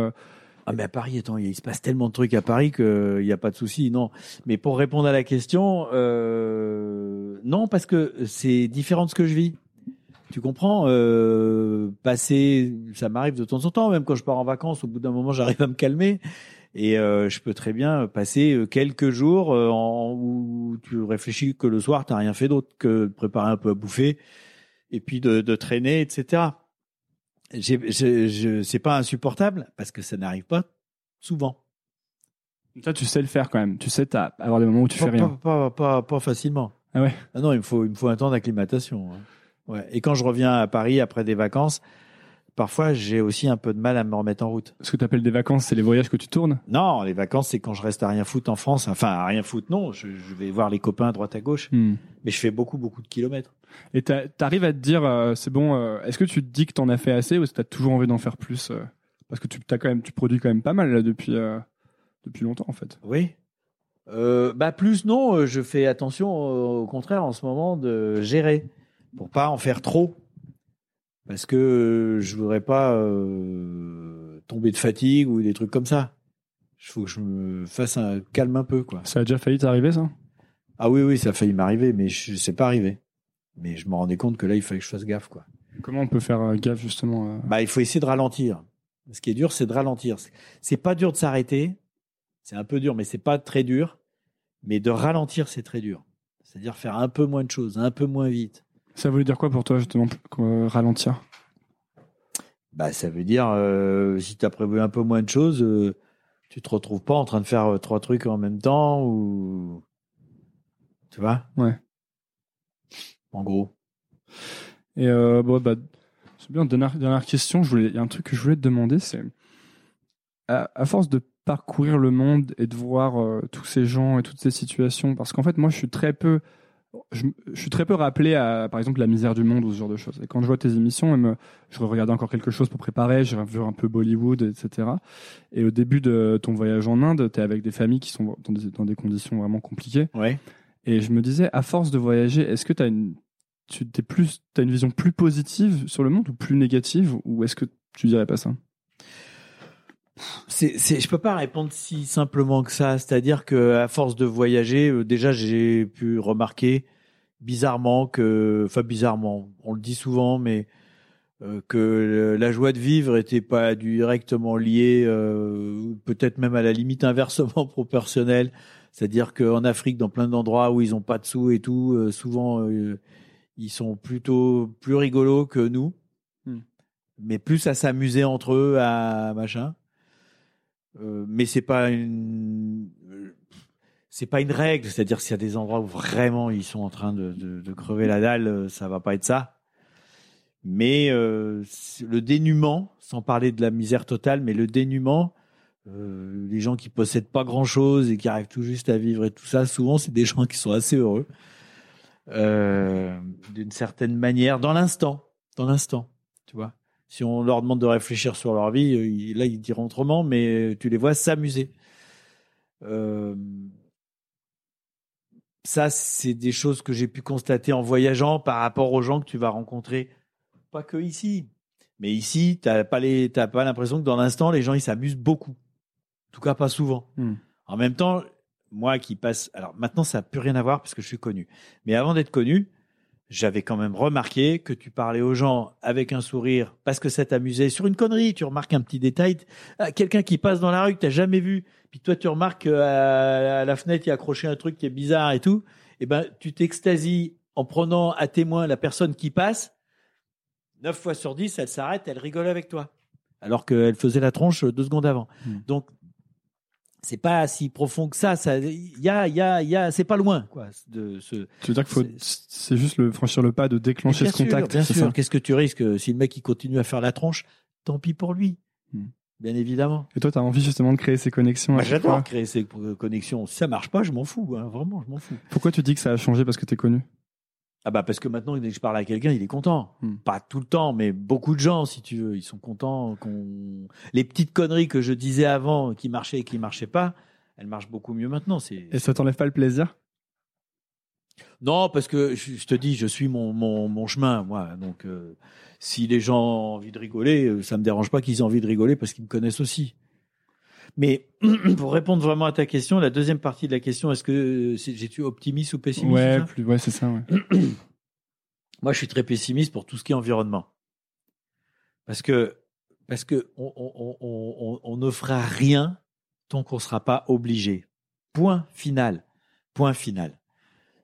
S1: Ah mais à Paris, attends, il se passe tellement de trucs à Paris qu'il n'y a pas de souci, non. Mais pour répondre à la question, euh, non, parce que c'est différent de ce que je vis. Tu comprends euh, Passer, ça m'arrive de temps en temps, même quand je pars en vacances, au bout d'un moment, j'arrive à me calmer. Et euh, je peux très bien passer quelques jours où tu réfléchis que le soir, tu n'as rien fait d'autre que de préparer un peu à bouffer et puis de traîner, etc. Je, je, c'est pas insupportable parce que ça n'arrive pas souvent.
S2: Ça, tu sais le faire quand même. Tu sais avoir des moments où tu
S1: pas,
S2: fais rien.
S1: Pas, pas, pas, pas facilement.
S2: Ah ouais
S1: Ah non, il me faut, il me faut un temps d'acclimatation. hein. Ouais. Et quand je reviens à Paris après des vacances, parfois j'ai aussi un peu de mal à me remettre en route.
S2: Ce que tu appelles des vacances, c'est les voyages que tu tournes?
S1: Non, les vacances, c'est quand je reste à rien foutre en France. Enfin, à rien foutre, non. Je, je vais voir les copains à droite à gauche.
S2: Hmm.
S1: Mais je fais beaucoup, beaucoup de kilomètres.
S2: Et t'arrives à te dire, euh, c'est bon, euh, est-ce que tu te dis que t'en as fait assez ou est-ce que t'as toujours envie d'en faire plus euh, Parce que tu, as quand même, tu produis quand même pas mal là depuis, depuis longtemps en fait.
S1: Oui. Bah plus non, je fais attention au contraire en ce moment de gérer pour pas en faire trop parce que je voudrais pas tomber de fatigue ou des trucs comme ça. Il faut que je me fasse un calme un peu quoi.
S2: Ça a déjà failli t'arriver ça?
S1: Ah oui oui, ça a failli m'arriver mais je c'est pas arrivé. Mais je me rendais compte que là il fallait que je fasse gaffe quoi.
S2: Comment on peut faire euh, gaffe justement euh,
S1: Bah il faut essayer de ralentir. Ce qui est dur c'est de ralentir. C'est pas dur de s'arrêter. C'est un peu dur mais c'est pas très dur. Mais de ralentir c'est très dur. C'est-à-dire faire un peu moins de choses, un peu moins vite.
S2: Ça voulait dire quoi pour toi justement euh, ralentir?
S1: Bah, ça veut dire, euh, si tu as prévu un peu moins de choses, euh, tu te retrouves pas en train de faire trois trucs en même temps ou. Tu vois?
S2: Ouais.
S1: En gros.
S2: Et euh, bon, bah, c'est bien. Dernière, dernière question. Je voulais, il y a un truc que je voulais te demander, c'est à, à force de parcourir le monde et de voir euh, tous ces gens et toutes ces situations, parce qu'en fait, moi, je suis très peu, je, je suis très peu rappelé à, par exemple, la misère du monde ou ce genre de choses. Et quand je vois tes émissions, même, je regardais encore quelque chose pour préparer, j'ai vu un peu Bollywood, etc. Et au début de ton voyage en Inde, tu es avec des familles qui sont dans des, dans des conditions vraiment compliquées.
S1: Ouais.
S2: Et je me disais, à force de voyager, est-ce que tu as une, tu t'es plus, as une vision plus positive sur le monde ou plus négative ou est-ce que tu dirais pas ça?
S1: C'est, c'est, je peux pas répondre si simplement que ça. C'est-à-dire que à force de voyager, euh, déjà j'ai pu remarquer bizarrement que, enfin bizarrement, on le dit souvent, mais euh, que la joie de vivre était pas directement liée, euh, peut-être même à la limite inversement proportionnelle. C'est-à-dire qu'en Afrique, dans plein d'endroits où ils ont pas de sous et tout, euh, souvent euh, ils sont plutôt plus rigolos que nous,
S2: Hmm.
S1: mais plus à s'amuser entre eux, à machin. Euh, mais c'est pas une. c'est pas une règle, c'est-à-dire s'il y a des endroits où vraiment ils sont en train de, de, de crever la dalle, ça va pas être ça. Mais le dénuement, sans parler de la misère totale, mais le dénuement, euh, les gens qui possèdent pas grand-chose et qui arrivent tout juste à vivre et tout ça, souvent c'est des gens qui sont assez heureux, euh, d'une certaine manière, dans l'instant, dans l'instant, tu. Si on leur demande de réfléchir sur leur vie, euh, là ils diront autrement, mais tu les vois s'amuser. Ça, c'est des choses que j'ai pu constater en voyageant par rapport aux gens que tu vas rencontrer, pas que ici, mais ici, t'as pas les, t'as pas l'impression que dans l'instant, les gens ils s'amusent beaucoup. En tout cas, pas souvent.
S2: Hmm.
S1: En même temps, moi qui passe, alors maintenant ça n'a plus rien à voir parce que je suis connu, mais avant d'être connu, j'avais quand même remarqué que tu parlais aux gens avec un sourire parce que ça t'amusait sur une connerie. Tu remarques un petit détail, Ah, quelqu'un qui passe dans la rue que t'as jamais vu, puis toi tu remarques qu'à à la fenêtre il y a accroché un truc qui est bizarre et tout. Et ben tu t'extasies en prenant à témoin la personne qui passe. Neuf fois sur dix, elle s'arrête, elle rigole avec toi, alors qu'elle faisait la tronche deux secondes avant.
S2: Hmm.
S1: Donc c'est pas si profond que ça. Ça, il y a, il y a, il y a, c'est pas loin, quoi. De ce,
S2: Tu veux dire qu'il faut,
S1: C'est-
S2: juste le franchir le pas de déclencher ce contact.
S1: Sûr, bien sûr. Qu'est-ce que tu risques si le mec il continue à faire la tronche Tant pis pour lui.
S2: Hmm.
S1: Bien évidemment.
S2: Et toi, tu as envie justement de créer ces connexions. chaque
S1: J'adore créer ces euh, connexions. Si ça marche pas, je m'en fous. hein. Vraiment, je m'en fous.
S2: Pourquoi tu dis que ça a changé parce que tu es connu?
S1: Ah bah parce que maintenant, dès que je parle à quelqu'un, il est content.
S2: Hmm.
S1: Pas tout le temps, mais beaucoup de gens, si tu veux, ils sont contents. qu'on Les petites conneries que je disais avant, qui marchaient et qui marchaient pas, elles marchent beaucoup mieux maintenant. C'est
S2: Et ça t'enlève pas le plaisir?
S1: Non, parce que je, te dis, je suis mon, mon, mon chemin, moi. Donc, euh, si les gens ont envie de rigoler, euh, ça me dérange pas qu'ils aient envie de rigoler parce qu'ils me connaissent aussi. Mais pour répondre vraiment à ta question, la deuxième partie de la question, est-ce que euh, j'ai-tu optimiste ou pessimiste
S2: Ouais,
S1: c'est ça?
S2: plus, ouais, c'est ça. Ouais.
S1: Moi, je suis très pessimiste pour tout ce qui est environnement. Parce que, parce que on, on, on, on, on ne fera rien tant qu'on ne sera pas obligé. Point final. Point final.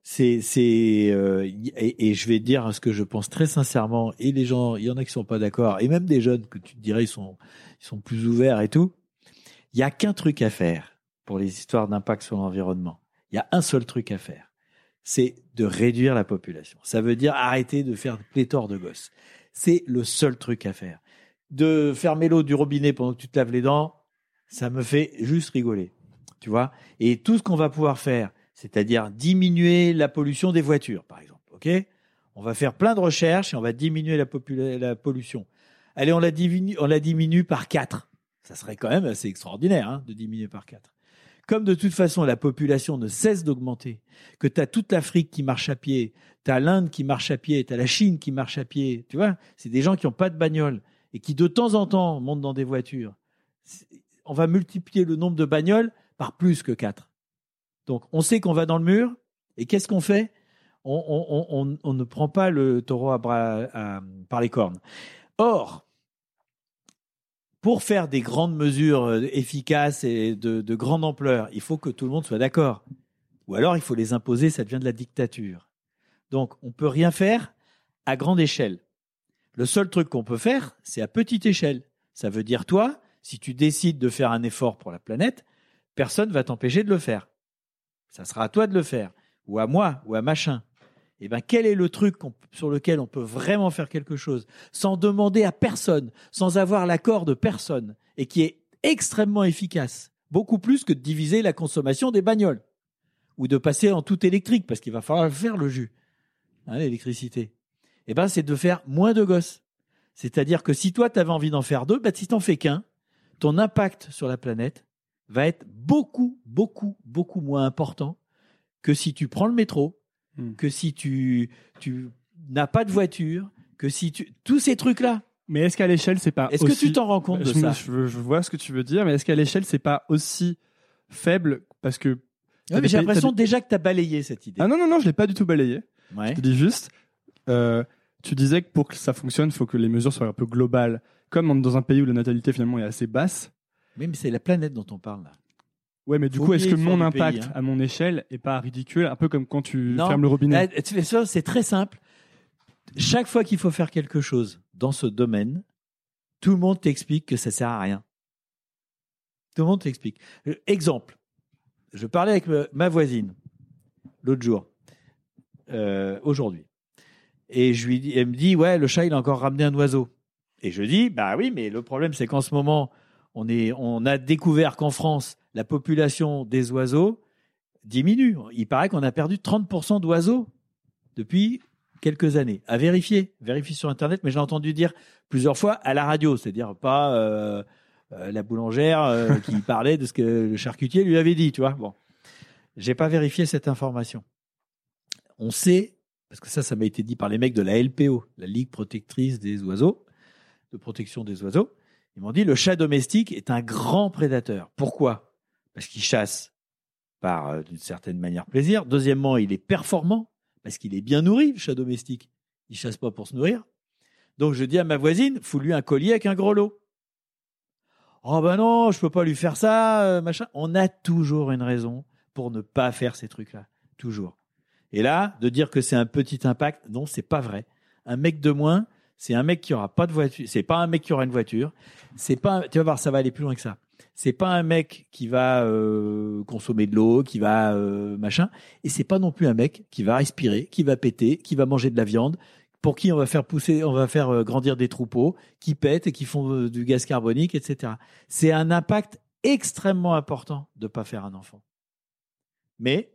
S1: C'est, c'est, euh, et, et je vais dire ce que je pense très sincèrement. Et les gens, il y en a qui sont pas d'accord, et même des jeunes que tu te dirais ils sont, ils sont plus ouverts et tout. Il y a qu'un truc à faire pour les histoires d'impact sur l'environnement. Il y a un seul truc à faire c'est de réduire la population. Ça veut dire arrêter de faire pléthore de gosses. C'est le seul truc à faire. De fermer l'eau du robinet pendant que tu te laves les dents, ça me fait juste rigoler. Tu vois? Et tout ce qu'on va pouvoir faire, c'est-à-dire diminuer la pollution des voitures, par exemple. OK? On va faire plein de recherches et on va diminuer la, pollution. Allez, on la diminue, on la diminue par 4. Ça serait quand même assez extraordinaire hein, de diminuer par 4. Comme de toute façon la population ne cesse d'augmenter, que tu as toute l'Afrique qui marche à pied, tu as l'Inde qui marche à pied, tu as la Chine qui marche à pied, tu vois, c'est des gens qui n'ont pas de bagnole et qui de temps en temps montent dans des voitures. On va multiplier le nombre de bagnoles par plus que 4. Donc on sait qu'on va dans le mur et qu'est-ce qu'on fait? On, ne prend pas le taureau à bras- par les cornes. Or, pour faire des grandes mesures euh, efficaces et de, de grande ampleur, il faut que tout le monde soit d'accord. Ou alors il faut les imposer, ça devient de la dictature. Donc on peut rien faire à grande échelle. Le seul truc qu'on peut faire, c'est à petite échelle. Ça veut dire toi, si tu décides de faire un effort pour la planète, personne va t'empêcher de le faire. Ça sera à toi de le faire, ou à moi, ou à machin. Eh ben, quel est le truc sur lequel on peut vraiment faire quelque chose sans demander à personne, sans avoir l'accord de personne, et qui est extrêmement efficace, beaucoup plus que de diviser la consommation des bagnoles ou de passer en tout électrique, parce qu'il va falloir faire le jus, hein, l'électricité? Eh ben, c'est de faire moins de gosses. C'est-à-dire que si toi, tu avais envie d'en faire deux, bah, si t'en fais qu'un, ton impact sur la planète va être beaucoup, beaucoup, beaucoup moins important que si tu prends le métro,
S2: Hmm.
S1: que si tu, tu n'as pas de voiture, que si tu... Tous ces trucs-là.
S2: Mais est-ce qu'à l'échelle, c'est pas
S1: Est-ce que tu t'en rends compte de
S2: je, me-
S1: ça
S2: je, je vois ce que tu veux dire, mais est-ce qu'à l'échelle, c'est pas aussi faible parce que
S1: Ouais, mais J'ai l'impression déjà que tu as balayé cette idée.
S2: Ah non, non, non, je l'ai pas du tout balayé.
S1: Ouais.
S2: Je te dis juste, euh, tu disais que pour que ça fonctionne, il faut que les mesures soient un peu globales. Comme dans un pays où la natalité finalement est assez basse.
S1: Oui, mais c'est la planète dont on parle là.
S2: Ouais, mais du
S1: Faut
S2: coup, est-ce que mon impact
S1: pays, hein.
S2: à mon échelle est pas ridicule Un peu comme quand tu
S1: Non.
S2: fermes le robinet.
S1: C'est très simple. Chaque fois qu'il faut faire quelque chose dans ce domaine, tout le monde t'explique que ça sert à rien. Tout le monde t'explique. Euh, Exemple. je parlais avec ma voisine l'autre jour, euh, aujourd'hui. Et je lui elle me dit, ouais, le chat, il a encore ramené un oiseau. Et je dis, bah oui, mais le problème, c'est qu'en ce moment, on, est, on a découvert qu'en France, la population des oiseaux diminue. Il paraît qu'on a perdu 30% d'oiseaux depuis quelques années. À vérifier, vérifier sur Internet, mais j'ai entendu dire plusieurs fois à la radio, c'est-à-dire pas euh, euh, la boulangère euh, qui parlait de ce que le charcutier lui avait dit, tu vois. Bon, j'ai pas vérifié cette information. On sait, parce que ça, ça m'a été dit par les mecs de la LPO, la Ligue protectrice des oiseaux, de protection des oiseaux. Ils m'ont dit le chat domestique est un grand prédateur. Pourquoi? Parce qu'il chasse par, euh, d'une certaine manière, plaisir. Deuxièmement, il est performant parce qu'il est bien nourri, le chat domestique. Il chasse pas pour se nourrir. Donc je dis à ma voisine, fous-lui un collier avec un gros lot. Oh ben non, je peux pas lui faire ça, euh, machin. On a toujours une raison pour ne pas faire ces trucs-là, toujours. Et là, de dire que c'est un petit impact, non, c'est pas vrai. Un mec de moins, c'est un mec qui aura pas de voiture. C'est pas un mec qui aura une voiture. C'est pas. un- Tu vas voir, ça va aller plus loin que ça. C'est pas un mec qui va euh, consommer de l'eau, qui va euh, machin. Et c'est pas non plus un mec qui va respirer, qui va péter, qui va manger de la viande, pour qui on va faire pousser, on va faire euh, grandir des troupeaux, qui pètent et qui font euh, du gaz carbonique, etc. C'est un impact extrêmement important de pas faire un enfant. Mais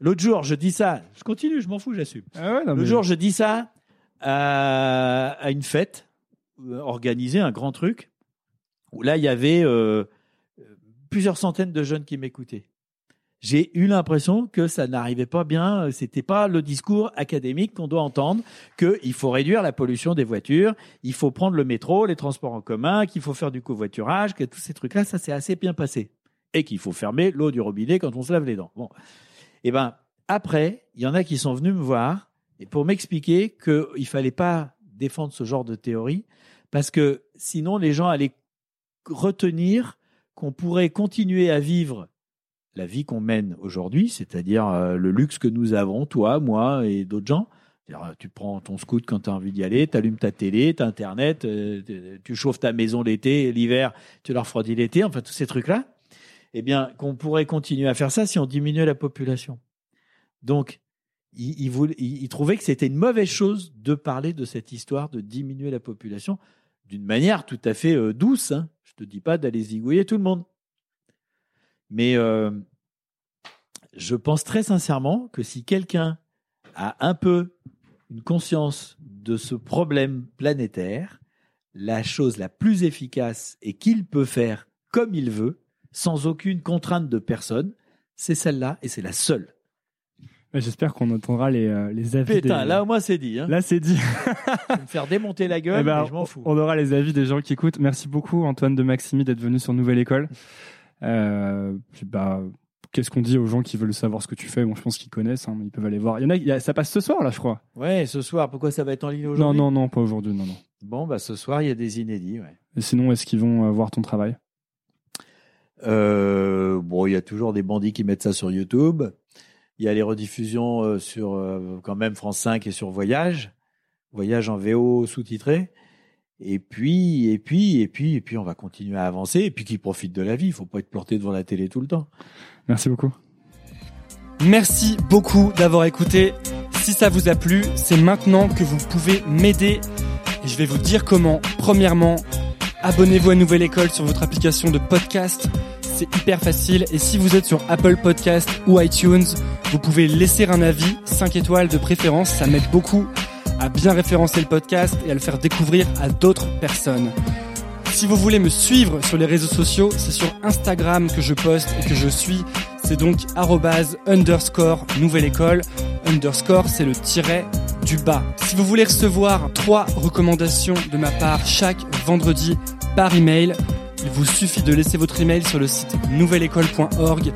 S1: l'autre jour, je dis ça, je continue, je m'en fous, j'assume.
S2: Ah ouais, mais-
S1: jour, je dis ça à, une fête euh, organisée, un grand truc, où là, il y avait euh, plusieurs centaines de jeunes qui m'écoutaient. J'ai eu l'impression que ça n'arrivait pas bien, c'était pas le discours académique qu'on doit entendre, qu'il faut réduire la pollution des voitures, il faut prendre le métro, les transports en commun, qu'il faut faire du covoiturage, que tous ces trucs-là, ça s'est assez bien passé. Et qu'il faut fermer l'eau du robinet quand on se lave les dents. Bon. Et ben, après, il y en a qui sont venus me voir et pour m'expliquer qu'il ne fallait pas défendre ce genre de théorie, parce que sinon les gens allaient retenir qu'on pourrait continuer à vivre la vie qu'on mène aujourd'hui, c'est-à-dire euh, le luxe que nous avons, toi, moi et d'autres gens. Euh, Tu prends ton scoot quand tu as envie d'y aller, tu allumes ta télé, tu Internet, euh, tu- tu chauffes ta maison l'été, l'hiver, tu la refroidis l'été, enfin tous ces trucs-là. Eh bien, qu'on pourrait continuer à faire ça si on diminuait la population. Donc, il, trouvait que c'était une mauvaise chose de parler de cette histoire de diminuer la population d'une manière tout à fait euh, douce. hein. Je te dis pas d'aller zigouiller tout le monde. Mais euh, je pense très sincèrement que si quelqu'un a un peu une conscience de ce problème planétaire, la chose la plus efficace et qu'il peut faire comme il veut, sans aucune contrainte de personne, c'est celle-là et c'est la seule.
S2: J'espère qu'on entendra les, euh, les avis.
S1: Putain,
S2: des-
S1: là au moins c'est dit. Hein.
S2: Là, c'est dit.
S1: Je vais me faire démonter la gueule,
S2: Eh ben,
S1: mais je m'en fous.
S2: On aura les avis des gens qui écoutent. Merci beaucoup, Antoine de Maximi, d'être venu sur Nouvelle École. Euh, puis, bah, qu'est-ce qu'on dit aux gens qui veulent savoir ce que tu fais? Bon, je pense qu'ils connaissent, hein, mais ils peuvent aller voir. Il y en a, il y a- ça passe ce soir, là, je crois.
S1: Ouais, ce soir, pourquoi ça va être en ligne
S2: Non,
S1: aujourd'hui
S2: non, non, pas aujourd'hui, non, non.
S1: Bon, bah ce soir, il y a des inédits. Ouais.
S2: Et sinon, est-ce qu'ils vont euh, voir ton travail?
S1: Euh, bon, il y a toujours des bandits qui mettent ça sur YouTube. Il y a les rediffusions euh, sur euh, quand même France 5 et sur Voyage, Voyage en VO sous-titré. Et puis, et puis, et puis, et puis, on va continuer à avancer. Et puis, qui profite de la vie. Il faut pas être planté devant la télé tout le temps.
S2: Merci beaucoup. Merci beaucoup d'avoir écouté. Si ça vous a plu, c'est maintenant que vous pouvez m'aider. Et je vais vous dire comment. Premièrement, abonnez-vous à Nouvelle École sur votre application de podcast. C'est hyper facile. Et si vous êtes sur Apple Podcast ou iTunes, vous pouvez laisser un avis, 5 étoiles de préférence. Ça m'aide beaucoup à bien référencer le podcast et à le faire découvrir à d'autres personnes. Si vous voulez me suivre sur les réseaux sociaux, c'est sur Instagram que je poste et que je suis. C'est donc arrobase underscore nouvelle école. Underscore, c'est le tiret du bas. Si vous voulez recevoir trois recommandations de ma part chaque vendredi par email, il vous suffit de laisser votre email sur le site nouvelleécole.org.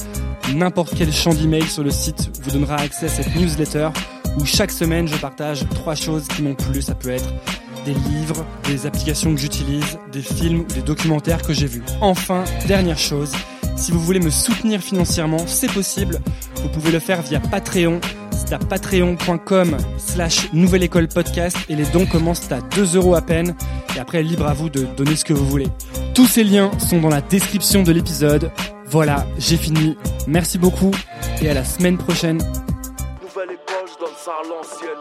S2: N'importe quel champ d'email sur le site vous donnera accès à cette newsletter où chaque semaine je partage trois choses qui m'ont plu. Ça peut être des livres, des applications que j'utilise, des films ou des documentaires que j'ai vus. Enfin, dernière chose, si vous voulez me soutenir financièrement, c'est possible. Vous pouvez le faire via Patreon. À patreon.com slash nouvelle école podcast et les dons commencent à 2 euros à peine. Et après, libre à vous de donner ce que vous voulez. Tous ces liens sont dans la description de l'épisode. Voilà, j'ai fini. Merci beaucoup et à la semaine prochaine.
S1: Nouvelle époque, je donne ça l'ancienne.